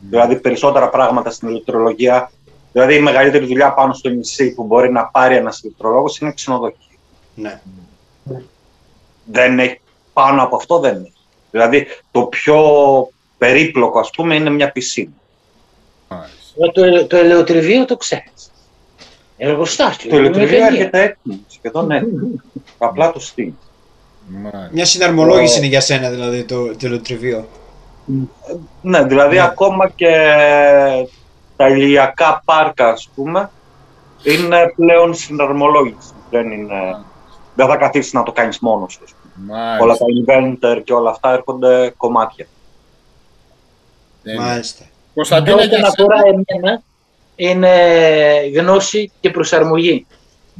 δηλαδή περισσότερα πράγματα στην ηλεκτρολογία. Δηλαδή η μεγαλύτερη δουλειά πάνω στο νησί που μπορεί να πάρει ένας ηλεκτρολόγος είναι ξενοδοχείο. Ναι. Δεν έχει, πάνω από αυτό δεν έχει. Δηλαδή το πιο περίπλοκο ας πούμε είναι μια πισίνα. Μάλιστα. Ε, Το, το ελαιοτριβείο το ξέρεις. Εργοστάσιο. Το ηλεκτρολόγιο μηχανία. έρχεται έτοιμο, σχεδόν έτοιμο. Απλά το στείλει. Μάλιστα. Μια συναρμολόγηση Ε, είναι για σένα δηλαδή το τελοτριβείο. Ναι, δηλαδή Ναι. ακόμα και τα ηλιακά πάρκα, ας πούμε, είναι πλέον συναρμολόγηση. Δεν, είναι, δεν θα καθίσεις να το κάνεις μόνος σου. Ας πούμε. Όλα Μάλιστα. τα inventor και όλα αυτά έρχονται κομμάτια. Τέλεια. Μάλιστα. Κωνσταντίνε, Όσον για αφορά σένα. εμένα, είναι γνώση και προσαρμογή.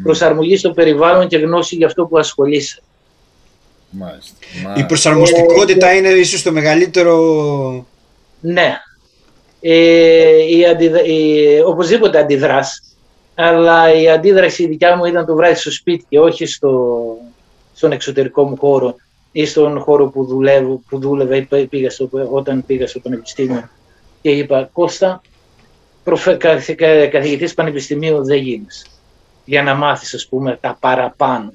Προσαρμογή στο περιβάλλον και γνώση για αυτό που ασχολείσαι. Μάλιστα. Η Μάλιστα. προσαρμοστικότητα είναι ίσως το μεγαλύτερο. Ναι. Ε, η αντιδρα... η... Οπωσδήποτε αντιδράς, αλλά η αντίδραση δικιά μου ήταν το βράδυ στο σπίτι και όχι στο... στον εξωτερικό μου χώρο ή στον χώρο που, δουλεύω, που δούλευα ή πήγα στο... όταν πήγα στο πανεπιστήμιο και είπα Κώστα, προφε... καθ- κα- καθηγητής πανεπιστημίου δεν γίνεις για να μάθεις ας πούμε τα παραπάνω.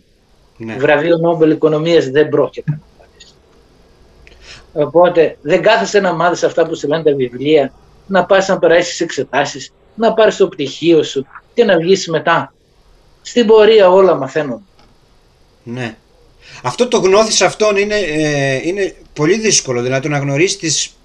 Ναι. Βραβείο Νόμπελ Οικονομίας δεν πρόκειται να πάρεις. Οπότε δεν κάθεσαι να μάθεις αυτά που σου λένε τα βιβλία, να πας να περάσεις εξετάσεις, να πάρεις το πτυχίο σου και να βγεις μετά. Στην πορεία όλα μαθαίνουν. Ναι. Αυτό το γνώθεις αυτόν είναι, ε, είναι πολύ δύσκολο. Δηλαδή το να γνωρίσει τις,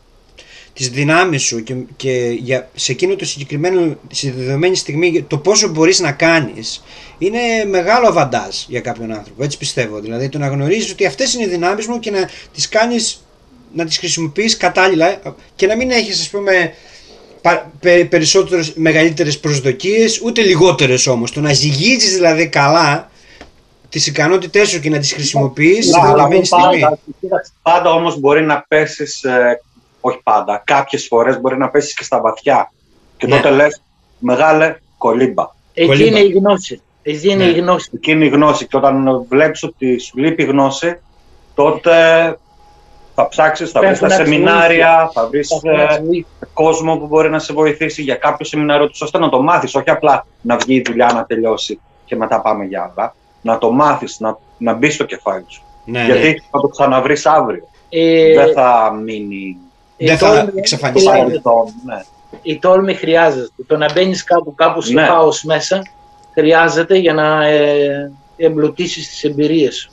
τις δυνάμεις σου και, και για, σε εκείνο το συγκεκριμένο, στη δεδομένη στιγμή το πόσο μπορείς να κάνεις είναι μεγάλο αβαντάζ για κάποιον άνθρωπο. Έτσι πιστεύω. Δηλαδή το να γνωρίζεις ότι αυτές είναι οι δυνάμεις μου και να τις κάνεις να τις χρησιμοποιείς κατάλληλα και να μην έχεις ας πούμε πα- πε- περισσότερες, μεγαλύτερες προσδοκίες ούτε λιγότερες όμως. Το να ζυγίζεις δηλαδή καλά τις ικανότητές σου και να τις χρησιμοποιείς Ναι, στη αλλά δεδομένη στιγμή. πάντα, κοίταξε, πάντα όμως μπορεί να πέσεις, ε, όχι πάντα, κάποιες φορές μπορεί να πέσεις και στα βαθιά. Και Ναι. τότε λες, μεγάλε κολύμπα. Εκεί Πολύ είναι μπα. η γνώση. Εκεί είναι Ναι. η γνώση. Εκεί είναι η γνώση και όταν βλέπεις ότι σου λείπει η γνώση, τότε θα ψάξεις, θα βρεις Πρέπει τα να σεμινάρια, θα βρεις Θα πρέπει να ε, σου βοηθήσει. κόσμο που μπορεί να σε βοηθήσει για κάποιο σεμινάριο του, ώστε να το μάθεις, όχι απλά να βγει η δουλειά να τελειώσει και μετά πάμε για άλλα. Να το μάθεις, να, να μπει στο κεφάλι σου. Ναι, ναι. Γιατί θα το ξαναβρεις αύριο. Ε, Δεν θα μείνει η Δεν θα τόλμη- εξαφανιστεί. στο χρειάζεται. παρελθόν. Ναι. Η τόλμη χρειάζεται. Το να μπαίνεις κάπου, κάπου στο Ναι. χάος μέσα χρειάζεται για να ε, εμπλουτίσεις τις εμπειρίες σου.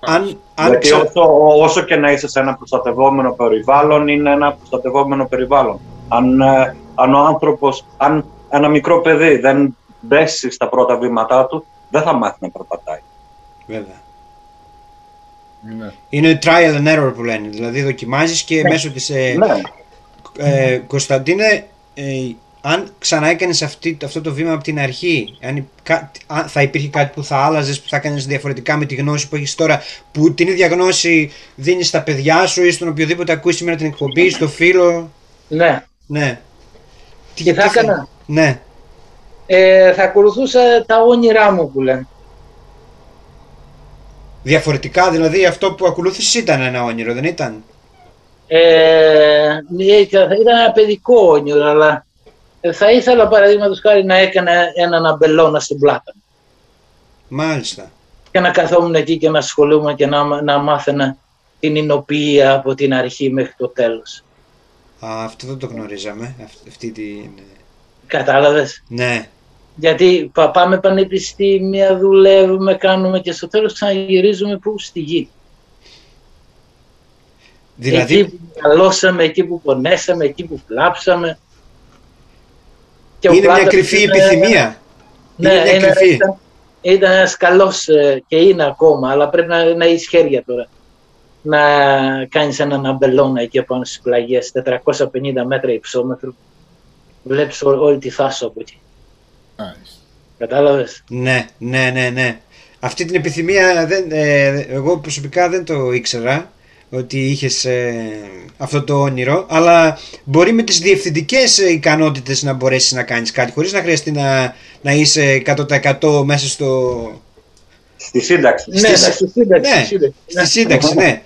Αν, αν Γιατί ξα- όσο, όσο και να είσαι σε ένα προστατευόμενο περιβάλλον, είναι ένα προστατευόμενο περιβάλλον. Αν, ε, αν ο άνθρωπος, αν ένα μικρό παιδί δεν μπέσει στα πρώτα βήματά του, δεν θα μάθει να περπατάει. Βέβαια. Ναι. Είναι trial and error που λένε. Δηλαδή δοκιμάζεις και Ναι. μέσω της... Ε, Ναι. ε, Κωνσταντίνε, ε, αν ξανά έκανες αυτή, αυτό το βήμα από την αρχή, αν, υ- κα- αν θα υπήρχε κάτι που θα άλλαζες, που θα έκανες διαφορετικά με τη γνώση που έχεις τώρα, που την ίδια γνώση δίνεις στα παιδιά σου ή στον οποιοδήποτε ακούει σήμερα την εκπομπή, στο φίλο. Ναι. Ναι. Τι, Και θα τι έκανα. Ναι. Ε, θα ακολουθούσα τα όνειρά μου που λένε. Διαφορετικά, δηλαδή αυτό που ακολούθησες ήταν ένα όνειρο, δεν ήταν; Ε, ναι, ήταν ήταν ένα παιδικό όνειρο, αλλά θα ήθελα παραδείγματος χάρη να έκανα έναν αμπελώνα στην πλάτα μου Μάλιστα. και να καθόμουν εκεί και να ασχολούμαι και να, να μάθαινα την εινοποιία από την αρχή μέχρι το τέλος. Α, αυτό δεν το γνωρίζαμε. Αυτή, αυτή την... Κατάλαβες; Ναι. Γιατί πα- πάμε πανεπιστήμια, δουλεύουμε, κάνουμε και στο τέλος ξαναγυρίζουμε που στη γη. Δηλαδή, Εκεί που μεγαλώσαμε, εκεί που πονέσαμε, εκεί που κλάψαμε. Και ο είναι μια Πλάτωνας κρυφή είναι- επιθυμία. Ναι, είναι μια είναι- κρυφή. ήταν, ήταν ένας καλός ε, και είναι ακόμα, αλλά πρέπει να, να έχεις χέρια τώρα. Να κάνεις έναν αμπελώνα εκεί πάνω στις πλαγιές, 450 μέτρα υψόμετρο. Βλέπεις ό- όλη τη θάσο από εκεί. Μάλιστα. Κατάλαβες; Ναι, ναι, ναι, ναι. Αυτή την επιθυμία δεν, ε, εγώ προσωπικά δεν το ήξερα ότι είχες ε, αυτό το όνειρο αλλά μπορεί με τις διευθυντικές ε, ικανότητες να μπορέσεις να κάνεις κάτι χωρίς να χρειαστεί να, να είσαι 100% μέσα στο, Στη σύνταξη. Ναι, Στις- ναι, στη σύνταξη. ναι, στη σύνταξη. στη σύνταξη, ναι.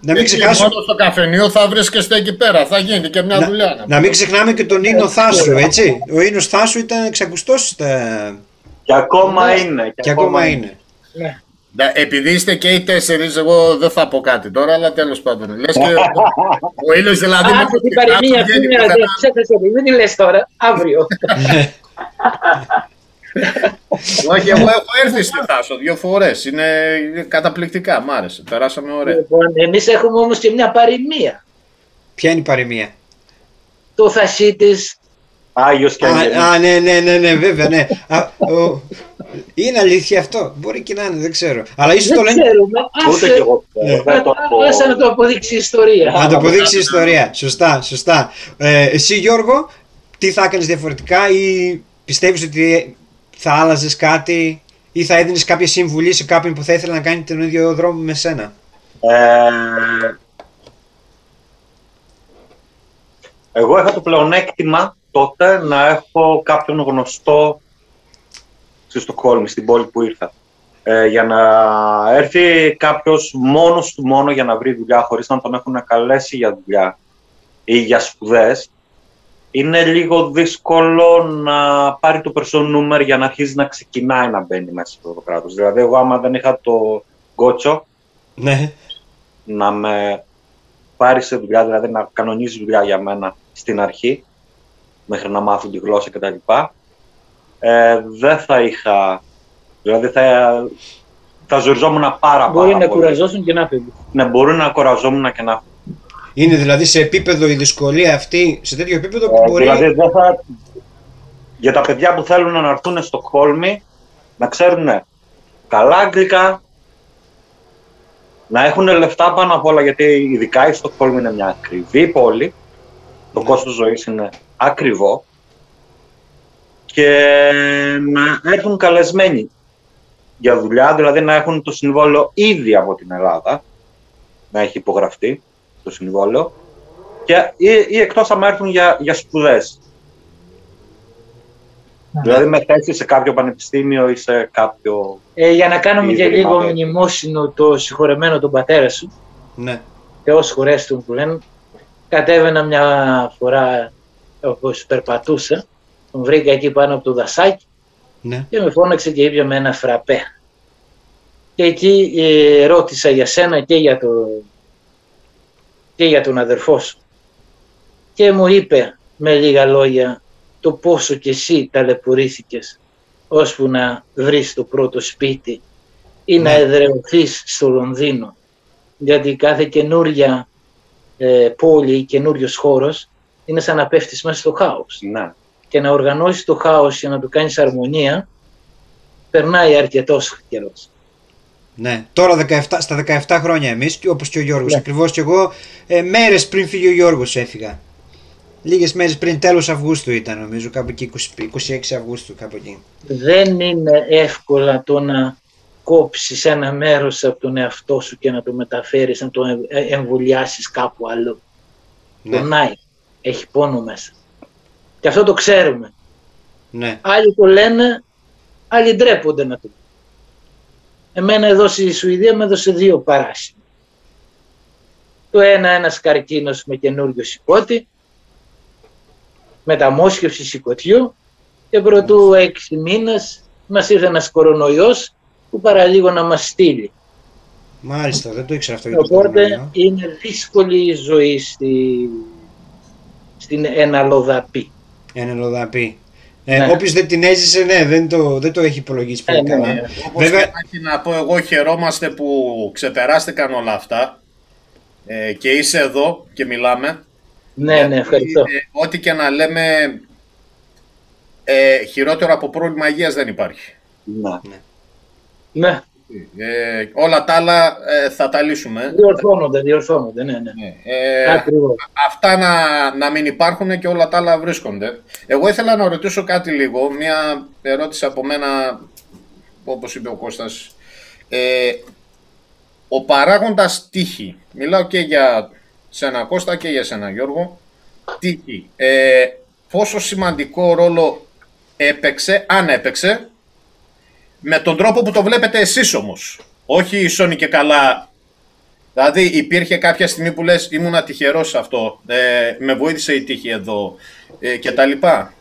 Να μην Εκεί ξεχάσω, μόνο στο καφενείο θα βρίσκεστε εκεί πέρα. Θα γίνει και μια να, δουλειά. να μην ξεχνάμε και τον Ίνο Θάσου, έτσι. Ο Ίνος Θάσου ήταν εξακουστός στα... Και ακόμα Ναι. είναι. και ακόμα είναι. Ναι. Ναι, Επειδή είστε και οι τέσσερις, εγώ δεν θα πω κάτι τώρα, αλλά τέλος πάντων. Λες και ο ήλιος δηλαδή. Α, μήπως την και παροιμία κάτω βγαίνει αυτή, πουθενά. δεν ξέχασα, μην τη λες τώρα, αύριο. Όχι, εγώ έχω έρθει στη Θάσο δύο φορές. Είναι καταπληκτικά. Μ' άρεσε. Περάσαμε ωραία. Λοιπόν, εμείς έχουμε όμως και μια παροιμία. Ποια είναι η παροιμία; Το θασίτης Άγιος και αγγελικός. Α, α, ναι, ναι, ναι, ναι, βέβαια, ναι. Α, ο- είναι αλήθεια αυτό. Μπορεί και να είναι, δεν ξέρω. Αλλά ίσως το δεν λένε. ξέρουμε. Ούτε Άσε- κι εγώ. Ναι. Δεν το έχω. Άσε να το αποδείξει η ιστορία. Να το αποδείξει η ιστορία. Σωστά, σωστά. Ε, εσύ, Γιώργο, τι θα έκανες διαφορετικά ή πιστεύεις ότι θα άλλαζες κάτι ή θα έδινες κάποια συμβουλή σε κάποιον που θα ήθελε να κάνει τον ίδιο δρόμο με σένα; Ε, εγώ είχα το πλεονέκτημα τότε να έχω κάποιον γνωστό στη Στοκχόλμη, στην πόλη που ήρθα. Ε, για να έρθει κάποιος μόνος του μόνο για να βρει δουλειά χωρίς να τον έχουν καλέσει για δουλειά ή για σπουδές είναι λίγο δύσκολο να πάρει το person number για να αρχίσει να ξεκινάει να μπαίνει μέσα σε αυτό το κράτος. Δηλαδή εγώ άμα δεν είχα το γκότσο Ναι. να με πάρει σε δουλειά, δηλαδή να κανονίζει δουλειά για μένα στην αρχή, μέχρι να μάθω τη γλώσσα κτλ. Ε, δεν θα είχα. Δηλαδή θα, θα ζοριζόμουν πάρα, Μπορεί πάρα να πολύ. κουραζόσουν και να φύγουν. Ναι, μπορεί να κουραζόμουν και να. Είναι δηλαδή σε επίπεδο η δυσκολία αυτή, σε τέτοιο επίπεδο που Ε, μπορεί. Δηλαδή δεν θα. Για τα παιδιά που θέλουν να έρθουν στο Χόλμη, να ξέρουν καλά αγγλικά, να έχουν λεφτά πάνω απ' όλα, γιατί ειδικά η Στοκχόλμη είναι μια ακριβή πόλη, το Ναι. κόστος ζωής είναι ακριβό και να έρθουν καλεσμένοι. για δουλειά, δηλαδή να έχουν το συμβόλαιο ήδη από την Ελλάδα, να έχει υπογραφτεί το συμβόλαιο, και, ή, ή εκτός άμα έρθουν για, για σπουδές. Ναι. Δηλαδή με θέση σε κάποιο πανεπιστήμιο ή σε κάποιο... Ε, για να κάνουμε και Ίδρυμα, λίγο ναι. μνημόσυνο το συγχωρεμένο τον πατέρα σου, Ναι. Θεός χωρέστον που λένε, κατέβαινα μια φορά όπως περπατούσα, τον βρήκα εκεί πάνω από το δασάκι Ναι. και με φώναξε και είπε με ένα φραπέ. Και εκεί ε, ρώτησα για σένα και για, το, και για τον αδερφό σου. Και μου είπε με λίγα λόγια το πόσο κι εσύ ταλαιπωρήθηκες ώσπου να βρεις το πρώτο σπίτι ή να Ναι. εδρεωθείς στο Λονδίνο. Γιατί κάθε καινούρια ε, πόλη ή καινούριος χώρος είναι σαν να πέφτεις μέσα στο χάος Ναι. και να οργανώσεις το χάος και να του κάνεις αρμονία, περνάει αρκετός καιρός. Ναι. Τώρα 17, στα 17 χρόνια εμείς, όπως και ο Γιώργος. Ναι. Ακριβώς και εγώ, ε, μέρες πριν φύγει ο Γιώργος έφυγα. Λίγες μέρες πριν, τέλος Αυγούστου ήταν, νομίζω, κάπου εκεί, 20 26 Αυγούστου, κάπου εκεί. Δεν είναι εύκολα το να κόψεις ένα μέρος από τον εαυτό σου και να το μεταφέρεις, να το εμ- ε, εμβολιάσεις κάπου αλλού. Ναι, Πονάει, έχει πόνο μέσα. Και αυτό το ξέρουμε. ναι, Άλλοι το λένε, άλλοι ντρέπονται να το πούν. Εμένα εδώ στη Σουηδία με έδωσε δύο παράσιμα. Το ένα ένας καρκίνος με καινούριο σηκώτη, μεταμόσχευση σηκωτιού και πρωτού έξι μήνες μας ήρθε ένας κορονοϊός που παραλίγο να μας στείλει. Μάλιστα, δεν το ήξερα αυτό για το Οπότε κορονοϊό. είναι δύσκολη η ζωή στη, στην εναλλοδαπή. Ένα λοδαπή. Ε, Ναι. Όποιος δεν την έζησε, ναι, δεν το, δεν το έχει υπολογίσει πολύ Ε, ναι, καλά. ναι. Όπως Βέβαια- και να έχει να πω εγώ χαιρόμαστε που ξεπεράστηκαν όλα αυτά ε, και είσαι εδώ και μιλάμε. Ναι, ναι, ευχαριστώ. Ε, ό,τι και να λέμε ε, χειρότερο από πρόβλημα υγείας δεν υπάρχει. ναι. Ναι, Ε, όλα τα άλλα ε, θα τα λύσουμε. διορθώνονται, διορθώνονται, ναι, ναι. Ναι. Ε, Ακριβώς. αυτά να, να μην υπάρχουν και όλα τα άλλα βρίσκονται. Εγώ ήθελα να ρωτήσω κάτι λίγο, μια ερώτηση από μένα, όπως είπε ο Κώστας. Ε, ο παράγοντας τύχη, μιλάω και για σένα Κώστα και για σένα Γιώργο, τύχη, ε, πόσο σημαντικό ρόλο έπαιξε, αν έπαιξε, με τον τρόπο που το βλέπετε εσείς όμως. Όχι η Sony και καλά Δηλαδή υπήρχε κάποια στιγμή που λες ήμουνα τυχερός σε αυτό, ε, με βοήθησε η τύχη εδώ ε, και τα λοιπά.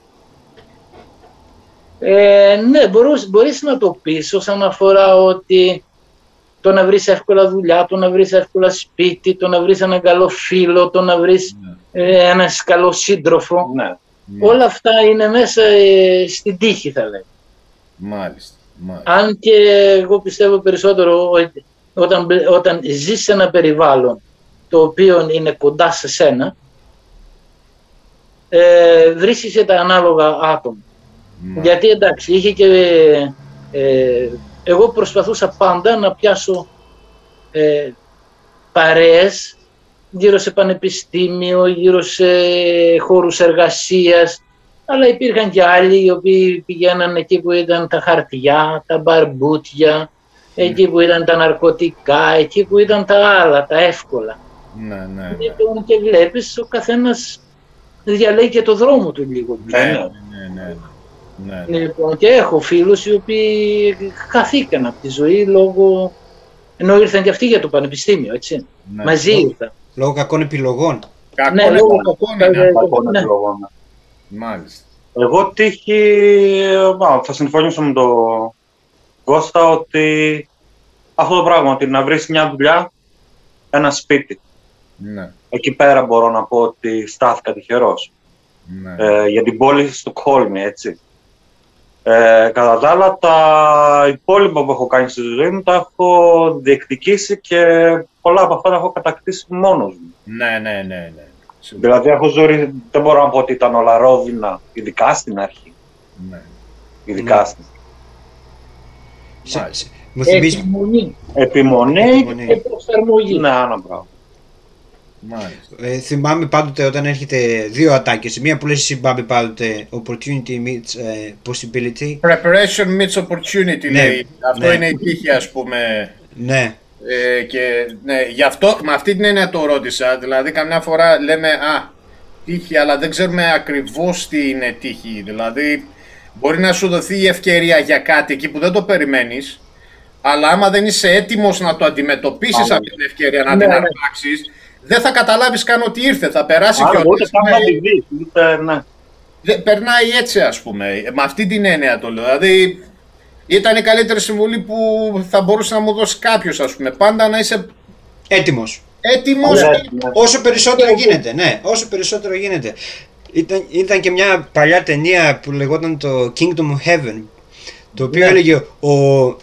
Ε, ναι, μπορείς, μπορείς να το πεις όσον αφορά ότι το να βρεις εύκολα δουλειά, το να βρεις εύκολα σπίτι, το να βρεις έναν καλό φίλο, το να βρεις ε, έναν καλό σύντροφο. ναι. Όλα αυτά είναι μέσα ε, στην τύχη θα λέγαμε. Μάλιστα. Μάλιστα. Αν και εγώ πιστεύω περισσότερο ότι όταν, μπλε- όταν ζεις σε ένα περιβάλλον το οποίο είναι κοντά σε σένα, ε, βρίσκεις και τα ανάλογα άτομα. Μάλιστα. Γιατί εντάξει, είχε και. Ε, εγώ προσπαθούσα πάντα να πιάσω ε, παρέες γύρω σε πανεπιστήμιο, γύρω σε χώρους εργασίας, αλλά υπήρχαν και άλλοι οι οποίοι πηγαίναν εκεί που ήταν τα χαρτιά, τα μπαρμπούτια, εκεί που ήταν τα ναρκωτικά, εκεί που ήταν τα άλλα, τα εύκολα. Ναι, ναι, ναι. Λοιπόν, και βλέπεις ο καθένας διαλέγει και το δρόμο του λίγο. Ναι, ναι. Ναι, ναι, ναι. ναι. Λοιπόν, και έχω φίλους οι οποίοι χαθήκαν από τη ζωή λόγω... ενώ ήρθαν και αυτοί για το πανεπιστήμιο, έτσι. ναι. Μαζί ήρθαν. Λόγω κακών επιλογών. Κακό Ναι, είναι λόγω το κακών κακό είναι. επιλογών. Μάλιστα. Εγώ τύχη, α, θα συμφωνήσω με τον Κώστα ότι αυτό το πράγμα, ότι να βρεις μια δουλειά, ένα σπίτι. Ναι, Εκεί πέρα μπορώ να πω ότι στάθηκα τυχερός. ναι. Ε, για την πόλη στη Στοκχόλμη, έτσι. Ε, κατά τα άλλα, τα υπόλοιπα που έχω κάνει στη ζωή μου τα έχω διεκδικήσει και πολλά από αυτά τα έχω κατακτήσει μόνος μου. Ναι, ναι, ναι, ναι. Σίγουρα. Δηλαδή, έχω ζωή, δεν μπορώ να πω ότι ήταν όλα ρόδινα, ειδικά στην αρχή. Ναι. Ειδικά Ναι. στην Σε- Μάλιστα. σε- μου θυμίζει. Επιμονή επιμονή Επιμονή. και προσαρμογή. Ναι, ένα πράγμα. Μάλιστα. Ε, θυμάμαι πάντοτε όταν έρχεται δύο ατάκες. Μία που λες εσύ Μπάμπη πάντοτε opportunity meets ε, possibility. Preparation meets opportunity Ναι, λέει. Αυτό ναι. είναι η τύχη ας πούμε. Ναι, Ε, και ναι, γι' αυτό με αυτή την έννοια το ρώτησα. Δηλαδή, καμιά φορά λέμε Α, τύχη, αλλά δεν ξέρουμε ακριβώς τι είναι τύχη. Δηλαδή, μπορεί να σου δοθεί η ευκαιρία για κάτι εκεί που δεν το περιμένεις, αλλά άμα δεν είσαι έτοιμος να το αντιμετωπίσεις Άρα. αυτή την ευκαιρία, να Ναι, την ναι. αρπάξεις, δεν θα καταλάβεις καν ότι ήρθε. Θα περάσει Άρα κιόλας. ούτε καν να τη δεις, ούτε, ναι. Δεν- περνάει έτσι, ας πούμε. Με αυτή την έννοια το λέω. Δηλαδή, ήταν η καλύτερη συμβουλή που θα μπορούσε να μου δώσει κάποιος, ας πούμε. Πάντα να είσαι έτοιμος. έτοιμος. Ναι, ναι. Όσο περισσότερο γίνεται, ναι, όσο περισσότερο γίνεται. Ήταν, ήταν και μια παλιά ταινία που λεγόταν το Kingdom of Heaven. Το οποίο έλεγε, ο,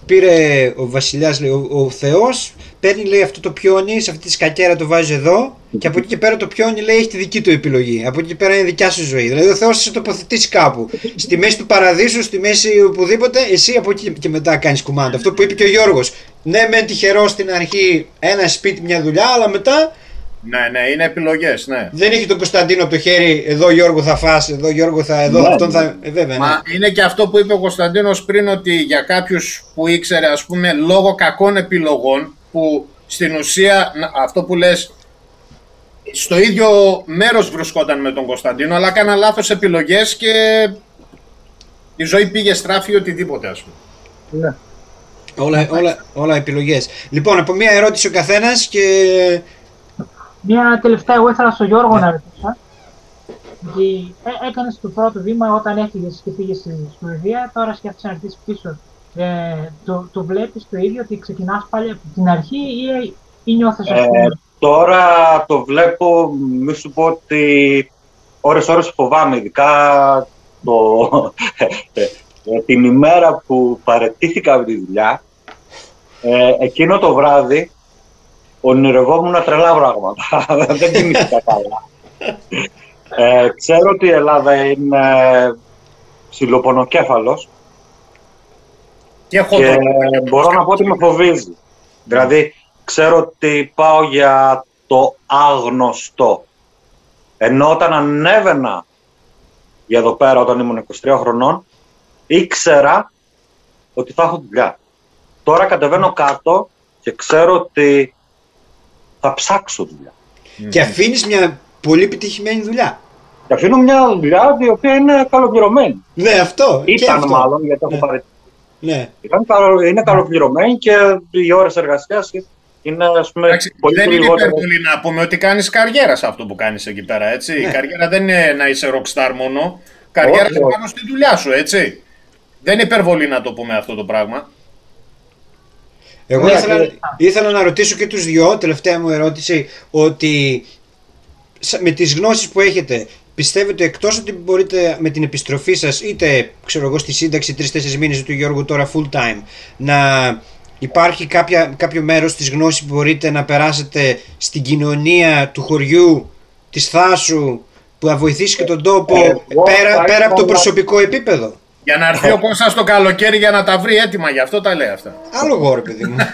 πήρε ο βασιλιάς, λέει, ο, ο Θεός παίρνει λέει αυτό το πιόνι, σε αυτή τη σκακέρα το βάζει εδώ και από εκεί και πέρα το πιόνι λέει έχει τη δική του επιλογή. Από εκεί και πέρα είναι δικιά σου ζωή. Δηλαδή ο Θεός θα σε τοποθετήσει κάπου. στη μέση του παραδείσου, στη μέση οπουδήποτε, εσύ από εκεί και μετά κάνεις κουμάντα. Αυτό που είπε και ο Γιώργος. Ναι, μεν τυχερός στην αρχή ένα σπίτι, μια δουλειά, αλλά μετά Ναι, ναι, είναι επιλογές, ναι. δεν έχει τον Κωνσταντίνο από το χέρι, εδώ Γιώργο θα φας, εδώ Γιώργο θα, εδώ Ναι, αυτόν ναι. θα... Ε, βέβαια, ναι. Μα είναι και αυτό που είπε ο Κωνσταντίνος πριν ότι για κάποιους που ήξερε ας πούμε λόγω κακών επιλογών που στην ουσία να- αυτό που λες στο ίδιο μέρος βρισκόταν με τον Κωνσταντίνο αλλά έκανα λάθος επιλογές και η ζωή πήγε στράφη οτιδήποτε ας πούμε. Ναι. Όλα, όλα, όλα επιλογές. Λοιπόν, από μία ερώτηση ο καθένας και... Μια τελευταία, εγώ ήθελα στον Γιώργο να ρωτήσω. Γιατί ε, έκανες το πρώτο βήμα όταν έφυγες και πήγες στη Σουηδία, τώρα σκέφτεσαι να έρθει πίσω. Ε, το, το βλέπεις το ίδιο ότι ξεκινάς πάλι από την αρχή ή, ή νιώθεις Ε, τώρα το βλέπω, μη σου πω ότι ώρες ώρες φοβάμαι, ειδικά το, ε, την ημέρα που παρετήθηκα από τη δουλειά, ε, εκείνο το βράδυ ονειρευόμουν τρελά πράγματα. Δεν κοιμήθηκα καλά. Ε, ξέρω ότι η Ελλάδα είναι ψιλοπονοκέφαλος Και έχω και το- μπορώ να πω ότι με φοβίζει. Δηλαδή, ξέρω ότι πάω για το άγνωστο. Ενώ όταν ανέβαινα για εδώ πέρα όταν ήμουν 23 χρονών, ήξερα ότι θα έχω δουλειά. Τώρα κατεβαίνω κάτω και ξέρω ότι θα ψάξω δουλειά. και αφήνεις μια πολύ επιτυχημένη δουλειά. Και αφήνω μια δουλειά η οποία είναι καλοπληρωμένη. Ναι, αυτό. και Ήταν αυτό. μάλλον, γιατί έχω Ναι. πάρει. Ναι. Ήταν καλο- είναι καλοπληρωμένη και οι ώρες εργασίας είναι ας πούμε, Εντάξει, πολύ δεν είναι λιγότερο. υπερβολή να πούμε ότι κάνεις καριέρα σε αυτό που κάνεις εκεί πέρα, έτσι. Η Ναι. καριέρα δεν είναι να είσαι rockstar μόνο. Καριέρα Όχι, είναι όχι. πάνω στη δουλειά σου, έτσι. Δεν είναι υπερβολή να το πούμε αυτό το πράγμα. Εγώ Ναι, ήθελα, και- ήθελα να ρωτήσω και τους δυο, τελευταία μου ερώτηση, ότι σα- με τις γνώσεις που έχετε, πιστεύετε εκτός ότι μπορείτε με την επιστροφή σας, είτε ξέρω εγώ στη σύνταξη 3-4 μήνες του Γιώργου τώρα full time, να υπάρχει κάποια, κάποιο μέρος της γνώσης που μπορείτε να περάσετε στην κοινωνία του χωριού, της θάσου, που θα βοηθήσει και τον τόπο Ε, εγώ πέρα, θα πέρα από το ήθελα- προσωπικό επίπεδο; Για να έρθει ο Κώστας το καλοκαίρι για να τα βρει έτοιμα, γι' αυτό τα λέει αυτά. Άλλο εγώ ρε παιδί μου.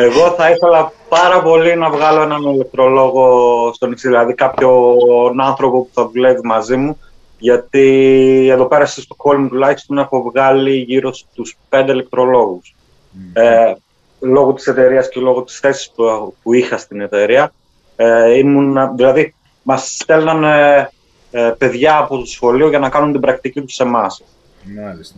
Εγώ θα ήθελα πάρα πολύ να βγάλω έναν ηλεκτρολόγο στο νησί, δηλαδή κάποιον άνθρωπο που θα δουλεύει μαζί μου, γιατί εδώ πέρα στη Στοκχόλμη τουλάχιστον έχω βγάλει γύρω στους πέντε ηλεκτρολόγους. Ε, λόγω της εταιρείας και λόγω της θέσης που, που είχα στην εταιρεία, ε, ήμουν, δηλαδή μας στέλνανε ε, παιδιά από το σχολείο για να κάνουν την πρακτική τους σε εμάς. Μάλιστα.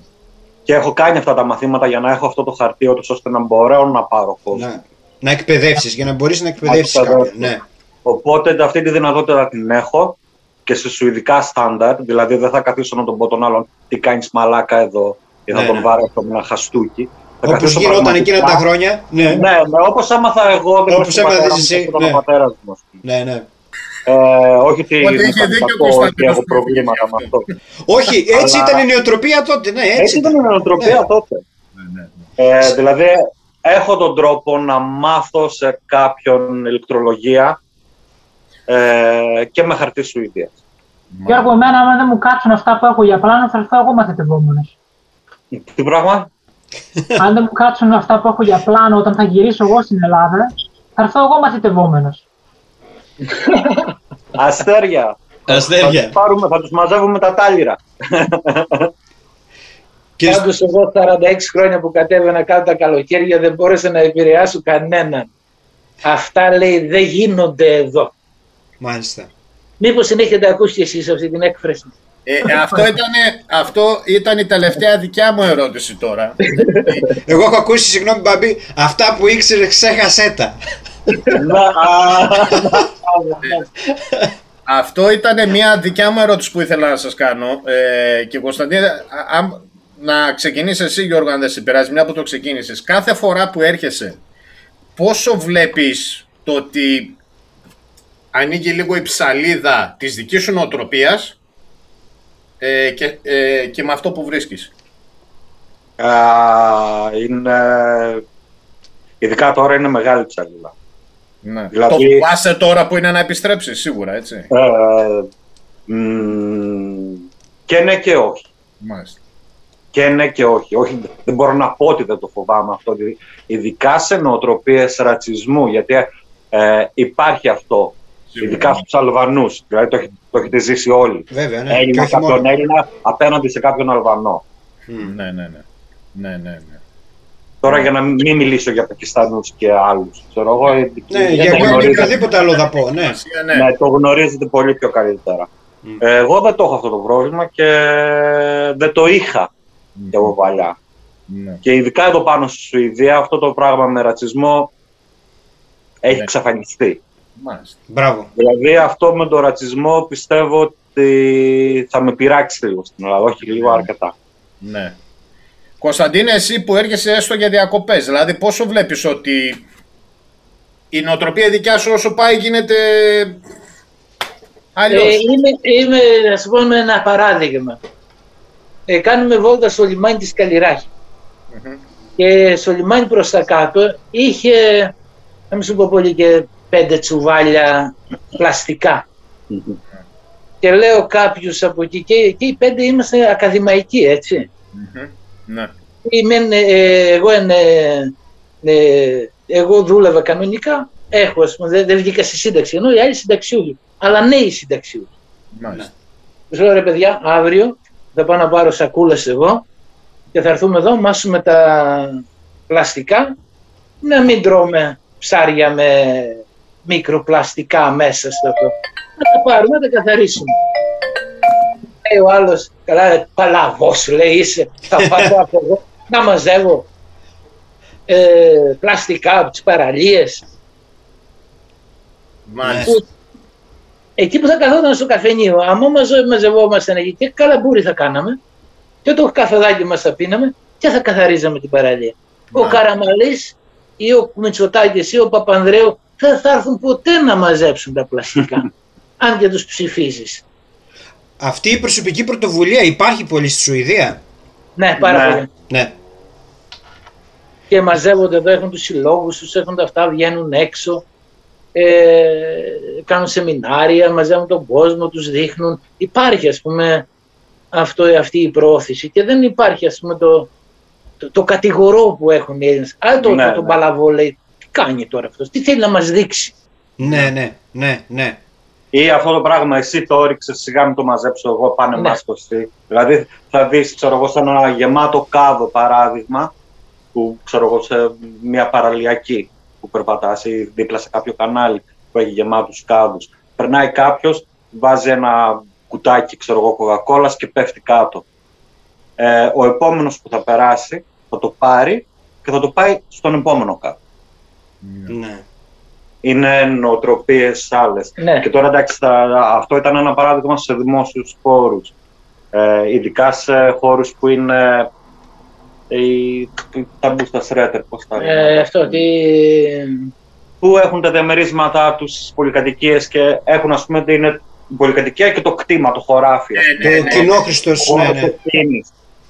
Και έχω κάνει αυτά τα μαθήματα για να έχω αυτό το χαρτί, ούτως ώστε να μπορώ να πάρω κόσμο. να, να εκπαιδεύσεις, για να μπορείς να εκπαιδεύσεις Να κάποιον. εκπαιδεύσεις. Ναι. Οπότε αυτή τη δυνατότητα την έχω και σε σουηδικά στάνταρ, δηλαδή δεν θα καθίσω να τον πω τον άλλον τι κάνεις μαλάκα εδώ και θα Ναι, τον ναι. βάρω από ένα χαστούκι. Θα Όπως καθίσω γινόταν πραγματικά- εκείνα τα χρόνια. Ναι, Ναι, ναι, όπως άμαθα εγώ, δεν Όπως έμαθες εσύ, ναι. ο πατέρας μου. ας πούμε. ναι, ναι. Ε, όχι ότι Ότι είναι είχε κάτι δίκιο ο κακό, ότι Κωνσταντίνος έχω που έφυγε προβλήματα γι' με αυτό. Όχι, έτσι Αλλά- ήταν η νοοτροπία τότε. Ναι, έτσι, Έτσι ήταν η νοοτροπία Ναι. τότε. Ναι, ναι. Ε, δηλαδή, έχω τον τρόπο να μάθω σε κάποιον ηλεκτρολογία ε, και με χαρτί Σουηδίας. Γιώργο, εμένα, άμα δεν μου κάτσουν αυτά που έχω για πλάνο, θα έρθω εγώ μαθητευόμενος. Τι πράγμα; Αν δεν μου κάτσουν αυτά που έχω για πλάνο όταν θα γυρίσω εγώ στην Ελλάδα, Θα έρθω εγώ μαθητευόμενος. Αστέρια. Αστέρια. Θα τους, πάρουμε, θα τους μαζεύουμε τα τάλιρα. Και Πάντως εγώ 46 χρόνια που κατέβαινα κάτω τα καλοκαίρια δεν μπόρεσα να επηρεάσω κανέναν. Αυτά λέει δεν γίνονται εδώ. Μάλιστα. Μήπως την έχετε ακούσει κι εσείς αυτή την έκφραση; Ε, αυτό, ήταν, αυτό ήταν η τελευταία δικιά μου ερώτηση τώρα. Εγώ έχω ακούσει, συγγνώμη Μπαμπή, αυτά που ήξερε ξέχασέ τα. Να, α, Αυτό ήταν μια δικιά μου ερώτηση που ήθελα να σας κάνω. Ε, και Κωνσταντίνε, α- αν- να ξεκινήσεις εσύ Γιώργο, αν δεν σε πειράζει, μια που το ξεκίνησες. Κάθε φορά που έρχεσαι, πόσο βλέπεις το ότι ανοίγει λίγο η ψαλίδα της δικής σου νοοτροπίας ε, και, ε, και με αυτό που βρίσκεις; α, είναι... Ειδικά τώρα είναι μεγάλη ψαλίδα. Ναι. Δηλαδή- Το φοβάσαι τώρα που είναι να επιστρέψεις, σίγουρα, έτσι. Ε, μ, και ναι και όχι. Μάλιστα. Και ναι και όχι. όχι. Δεν μπορώ να πω ότι δεν το φοβάμαι αυτό. Δηλαδή, Ειδικά σε νοοτροπίες ρατσισμού, γιατί ε, υπάρχει αυτό. Σίγουρα. Ειδικά στους Αλβανούς. Δηλαδή το, έχετε- το έχετε ζήσει όλοι. Βέβαια, ναι. Και Έλληνα όχι κάποιον μόνο. Έλληνα απέναντι σε κάποιον Αλβανό. Μμ. Ναι, ναι, ναι. Ναι, ναι, ναι. Τώρα για να μην μιλήσω για Πακιστανούς και άλλους. Ξέρω εγώ, ε, Ναι, δεν για το εγώ γνωρίζετε. οποιοδήποτε άλλο θα πω, ναι. Σημασία, ναι. Ναι, το γνωρίζετε πολύ πιο καλύτερα. Μμ. Ε, εγώ δεν το έχω αυτό το πρόβλημα και δεν το είχα και από παλιά. Ναι. Και ειδικά εδώ πάνω στη Σουηδία αυτό το πράγμα με ρατσισμό έχει Ναι. εξαφανιστεί. Μάλιστα. Μπράβο. Δηλαδή αυτό με τον ρατσισμό πιστεύω ότι θα με πειράξει λίγο στην Ελλάδα, όχι λίγο αρκετά. Ναι. Κωνσταντίνε, εσύ που έρχεσαι έστω για διακοπές, δηλαδή πόσο βλέπεις ότι η νοοτροπία δικιά σου όσο πάει γίνεται αλλιώς; Ε, είμαι, είμαι, να σου πω με ένα παράδειγμα. Ε, κάνουμε βόλτα στο λιμάνι της Καλλιράχη. Μμμ. Και στο λιμάνι προς τα κάτω είχε, να μην σου πω πολύ, και πέντε τσουβάλια πλαστικά. Και λέω κάποιους από εκεί, και, και οι πέντε είμαστε ακαδημαϊκοί, έτσι. Μμμ. Ναι. Είμαι, ε, εγώ, ε, ε, εγώ δούλευα κανονικά, έχω, ας πούμε, δεν, δεν βγήκα στη σύνταξη, ενώ οι άλλοι συνταξιούχοι, αλλά νέοι συνταξιούχοι. Μάλιστα. Τους λέω ρε παιδιά, αύριο θα πάω να πάρω σακούλες εγώ και θα έρθουμε εδώ, μάσουμε τα πλαστικά, να μην τρώμε ψάρια με μικροπλαστικά μέσα στο αυτό. Να τα πάρουμε, να τα καθαρίσουμε. Λέει ο άλλος, καλά, παλαβός λέει είσαι, θα πάω από εγώ, να μαζεύω ε, πλαστικά από τις παραλίες. Μάλιστα. Που- εκεί που θα καθόταν στο καφενείο, άμα μαζε- μαζευόμασταν εκεί και καλαμπούρι θα κάναμε και το καθοδάκι μας θα πίναμε και θα καθαρίζαμε την παραλία. Ο Μάλιστα. Καραμαλής ή ο Μητσοτάκης ή ο Παπανδρέου δεν θα έρθουν ποτέ να μαζέψουν τα πλαστικά, αν και τους ψηφίσεις. Αυτή η προσωπική πρωτοβουλία υπάρχει πολύ στη Σουηδία. Ναι, πάρα Ναι. πολύ. Ναι. Και μαζεύονται εδώ, έχουν τους συλλόγους τους, έχουν τα αυτά, βγαίνουν έξω, ε, κάνουν σεμινάρια, μαζεύουν τον κόσμο, τους δείχνουν. Υπάρχει ας πούμε αυτό, αυτή η προώθηση και δεν υπάρχει ας πούμε το, το, το κατηγορό που έχουν οι Έλληνες. Αν το, Ναι, το, το ναι. παλαβό λέει, τι κάνει τώρα αυτός, τι θέλει να μας δείξει. Ναι, ναι, ναι, ναι. Ή αυτό το πράγμα, εσύ το όριξες, σιγά μην το μαζέψω εγώ, πάνε Ναι. ναι. εσύ. Δηλαδή θα δεις, ξέρω εγώ, σαν ένα γεμάτο κάδο παράδειγμα, που ξέρω εγώ σε μια παραλιακή που περπατάς ή δίπλα σε κάποιο κανάλι που έχει γεμάτους κάδους. Περνάει κάποιος, βάζει ένα κουτάκι, ξέρω εγώ, κοκακόλας και πέφτει κάτω. Ε, ο επόμενος που θα περάσει θα το πάρει και θα το πάει στον επόμενο κάτω. ναι. Είναι νοοτροπίες άλλες. Ναι. Και τώρα εντάξει, θα- αυτό ήταν ένα παράδειγμα σε δημόσιους χώρους. Ε, ειδικά σε χώρους που είναι οι, οι- τα μπούστα σρέτερ, πώς τα λένε. Ε, αυτό, τι... Που έχουν τα διαμερίσματά τους στις πολυκατοικίες και έχουν ας πούμε την η πολυκατοικία και το κτήμα, το χωράφι. ας πούμε. Ναι, ναι, Το κοινόχρηστος, Ο ναι, χώρος ναι. ευθύνης.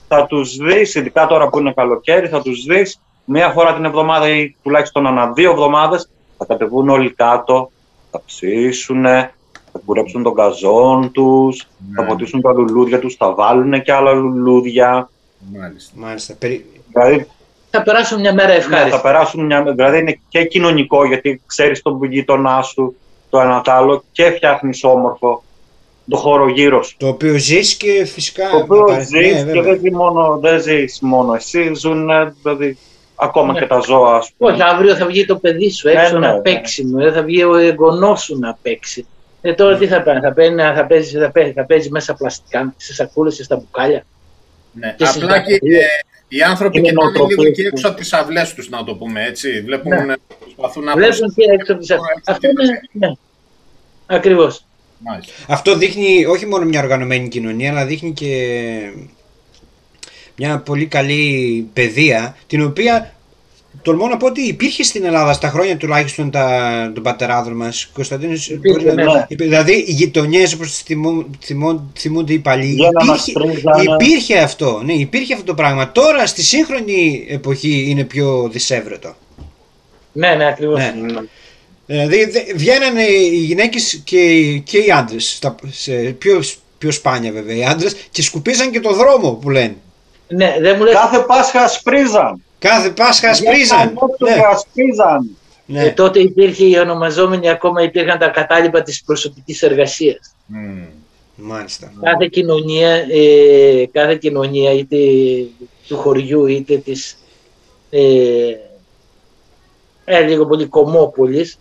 Θα τους δεις, ειδικά τώρα που είναι καλοκαίρι, θα τους δεις μία φορά την εβδομάδα ή τουλάχιστον ανά δύο εβδομάδες θα κατεβούν όλοι κάτω, θα ψήσουν, θα κουρέψουν τον καζόν τους, θα Ναι. ποτίσουν τα λουλούδια τους, θα βάλουν και άλλα λουλούδια. Μάλιστα. Μάλιστα. Περι... Δηλαδή θα περάσουν μια μέρα Ναι, ευχάριστη. θα περάσουν μια. Δηλαδή είναι και κοινωνικό γιατί ξέρεις τον γείτονά σου το ένα το άλλο και φτιάχνεις όμορφο το χώρο γύρω σου. Το οποίο ζεις και φυσικά. Το οποίο απαραίτητα- ζεις ναι, και βέβαια. δεν, ζει μόνο, δεν ζεις μόνο εσύ, ζουν ε, δηλαδή, ακόμα Ναι. και τα ζώα. ας πούμε. Όχι, αύριο θα βγει το παιδί σου έξω Ε, ναι, να ναι. παίξει, μου, θα βγει ο εγγονός σου να παίξει. Ε, τώρα τι θα κάνει, θα, παίρνει, θα, παίζει, θα, παίζει, θα παίζει μέσα πλαστικά, σε σακούλες και στα μπουκάλια. Ναι. Και Απλά και συζητάμε. ε, οι άνθρωποι Είναι κοιτάνε νοοτροπίες λίγο και που- έξω από τις αυλές τους, να το πούμε έτσι. Βλέπουν, Ναι. ε, προσπαθούν να Βλέπουν και έξω από τις Ωραία, Αυτό είναι, ναι, ακριβώς. Μάλιστα. Αυτό δείχνει όχι μόνο μια οργανωμένη κοινωνία, αλλά δείχνει και μια πολύ καλή παιδεία, την οποία τολμώ να πω ότι υπήρχε στην Ελλάδα στα χρόνια τουλάχιστον τα, των πατεράδων μας. Κωνσταντίνος, Υπήρχε, μπορείς να- ναι. δηλαδή οι γειτονιές όπως τις θυμού- θυμούν- θυμούνται οι παλιοί, Για να μας υπήρχε, πρίζανε. υπήρχε αυτό, ναι, υπήρχε αυτό το πράγμα. Τώρα στη σύγχρονη εποχή είναι πιο δυσέβρετο. Ναι, ναι, ακριβώς. Ναι. Ναι. Δηλαδή δε- βγαίνανε οι γυναίκες και, και οι άντρες, στα, σε, πιο, πιο σπάνια βέβαια οι άντρες και σκουπίζαν και το δρόμο που λένε. Ναι, δεν μου λες, Κάθε Πάσχα ασπρίζαν. Κάθε Πάσχα ασπρίζαν. Ναι. Ναι, ασπίζαν. ναι. ε, τότε υπήρχε οι ονομαζόμενοι, ακόμα υπήρχαν τα κατάλοιπα της προσωπικής εργασίας. Μμμ. Μάλιστα. Κάθε κοινωνία, ε, κάθε κοινωνία είτε του χωριού είτε της ε, ε, λίγο πολύ κομμόπολης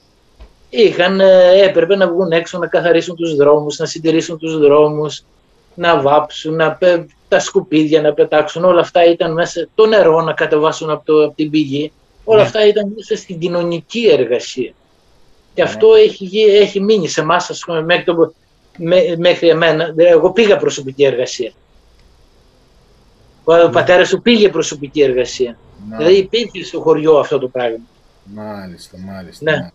είχαν, ε, έπρεπε να βγουν έξω να καθαρίσουν τους δρόμους, να συντηρήσουν τους δρόμους, να βάψουν, να πε- τα σκουπίδια να πετάξουν. Όλα αυτά ήταν μέσα, το νερό να κατεβάσουν από, το, από την πηγή. Όλα Ναι. αυτά ήταν μέσα στην κοινωνική εργασία. Και αυτό έχει, γι- έχει μείνει σε εμάς, ας πούμε, μέχρι, το, μέ- μέχρι εμένα. Δηλαδή, Εγώ πήγα προσωπική εργασία. Ο Ναι. πατέρας σου πήγε προσωπική εργασία. Να, Δηλαδή υπήρχε στο χωριό αυτό το πράγμα. Μάλιστα, μάλιστα. Ναι. μάλιστα.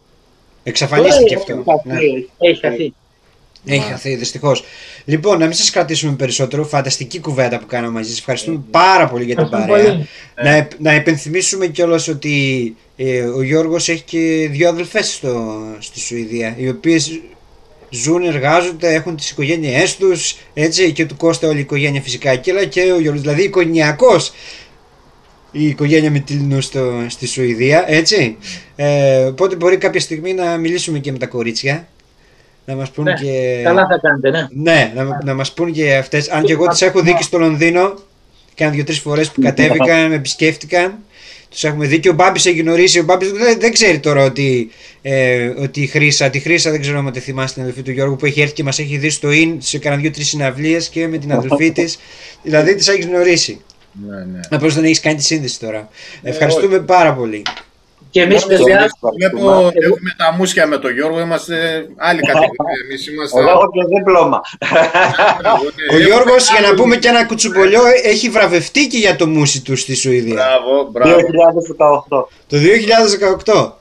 Εξαφανίστηκε Τώρα αυτό. έχει Ναι. χαθεί, Έχει χαθεί. Έχει χαθεί δυστυχώς. Λοιπόν, να μην σας κρατήσουμε περισσότερο. Φανταστική κουβέντα που κάναμε μαζί σας. Ευχαριστούμε πάρα πολύ για την Ευχαριστούμε παρέα. πολύ. Να, επ- να επενθυμίσουμε κιόλας ότι ε, ο Γιώργος έχει και δύο αδελφές στο, στη Σουηδία, οι οποίες ζουν, εργάζονται, έχουν τις οικογένειές τους, έτσι, και του Κώστα όλη η οικογένεια φυσικά εκεί, αλλά και ο Γιώργος, δηλαδή οικογενειακός η οικογένεια Μητυλινού στο, στη Σουηδία, έτσι. Ε, οπότε μπορεί κάποια στιγμή να μιλήσουμε και με τα κορίτσια, να μας πούν Ναι, και... Καλά θα κάνετε, ναι. Ναι, να, να μας πούν και αυτές. Αν και εγώ τις έχω δει και στο Λονδίνο. Κάνα δύο-τρεις φορές που κατέβηκαν, με επισκέφτηκαν. Τους έχουμε δει και ο Μπάμπης έχει γνωρίσει. Ο Μπάμπης δεν, δεν ξέρει τώρα ότι, ε, ότι η Χρύσα, τη Χρύσα δεν ξέρω αν τη θυμάστε την αδελφή του Γιώργου που έχει έρθει και μας έχει δει στο ΙΝ σε κάνα δύο-τρεις συναυλίες και με την αδελφή της. δηλαδή τις έχεις γνωρίσει. Ναι, ναι. Απλώς δεν έχεις κάνει τη σύνδεση τώρα. Ευχαριστούμε πάρα πολύ. Και εμείς Μόνο παιδιά, εμείς Βλέπω, ευχαριστούμε. έχουμε τα μουσια με τον Γιώργο, είμαστε άλλη κατηγορία. Εμείς είμαστε... Εγώ έχω και δίπλωμα. Ο Γιώργος, για να πούμε και ένα κουτσουμπολιό, έχει βραβευτεί και για το μουσι του στη Σουηδία. Μπράβο, μπράβο. 2018. Το 2018.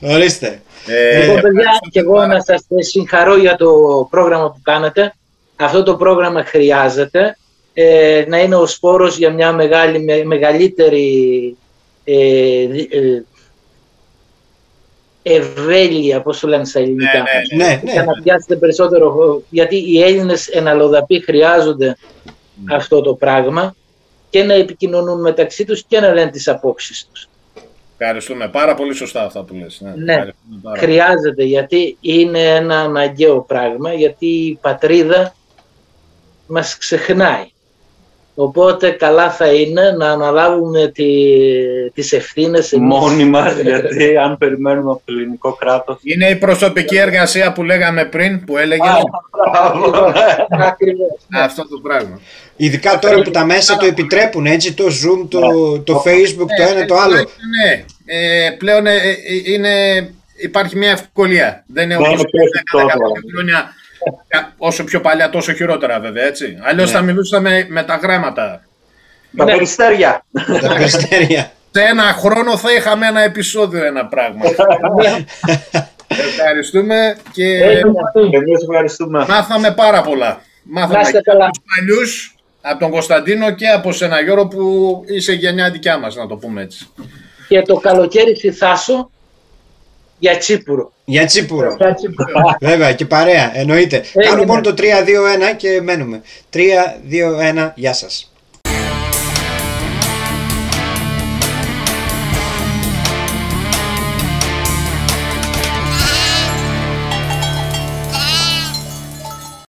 Ορίστε. Ε, λοιπόν, παιδιά, ευχαριστούμε και εγώ πάρα να σας συγχαρώ για το πρόγραμμα που κάνετε. Αυτό το πρόγραμμα χρειάζεται ε, να είναι ο σπόρος για μια μεγάλη, με- μεγαλύτερη ε, δι- ε, ευέλεια, πώς το λένε στα ελληνικά. Ναι, Ναι, ναι. Για να πιάσετε περισσότερο χώρο. Γιατί οι Έλληνες εναλλοδαποί χρειάζονται αυτό το πράγμα και να επικοινωνούν μεταξύ τους και να λένε τις απόψεις τους. Ευχαριστούμε. Πάρα πολύ σωστά αυτά που λες. Ναι, Ναι. Ευχαριστούμε πάρα πολύ. Χρειάζεται γιατί είναι ένα αναγκαίο πράγμα, γιατί η πατρίδα μας ξεχνάει. Οπότε καλά θα είναι να αναλάβουμε τη, τις ευθύνες εμείς. Μόνοι μας, γιατί αν περιμένουμε από το ελληνικό κράτος. Είναι η προσωπική εργασία που λέγαμε πριν, που έλεγε Ακριβώς. αυτό το πράγμα. Ειδικά τώρα που τα μέσα το επιτρέπουν, έτσι, το Zoom, το, το Facebook, το ένα το άλλο. Ναι, ε, πλέον ε, ε, είναι, υπάρχει μια ευκολία. Δεν είναι Ναι, όπως είναι πιο πριν εφικτό 10-15 τώρα. χρόνια. Κα- Όσο πιο παλιά, τόσο χειρότερα βέβαια, έτσι. Αλλιώς θα μιλούσαμε με τα γράμματα. Τα Ναι. περιστέρια. τα περιστέρια. Σε ένα χρόνο θα είχαμε ένα επεισόδιο, ένα πράγμα. Ευχαριστούμε και Έγινε. Εμείς ευχαριστούμε. μάθαμε πάρα πολλά. Μάθαμε Να είστε και καλά. από τους παλιούς, από τον Κωνσταντίνο και από σένα Γιώργο που είσαι γενιά δικιά μας, να το πούμε έτσι. Και το καλοκαίρι στη Θάσο για Τσίπουρο. Για τσίπουρο. Έτσι, Βέβαια και παρέα, εννοείται. Έγινε. Κάνω μόνο το 3-2-1 και μένουμε. 3-2-1, γεια σας.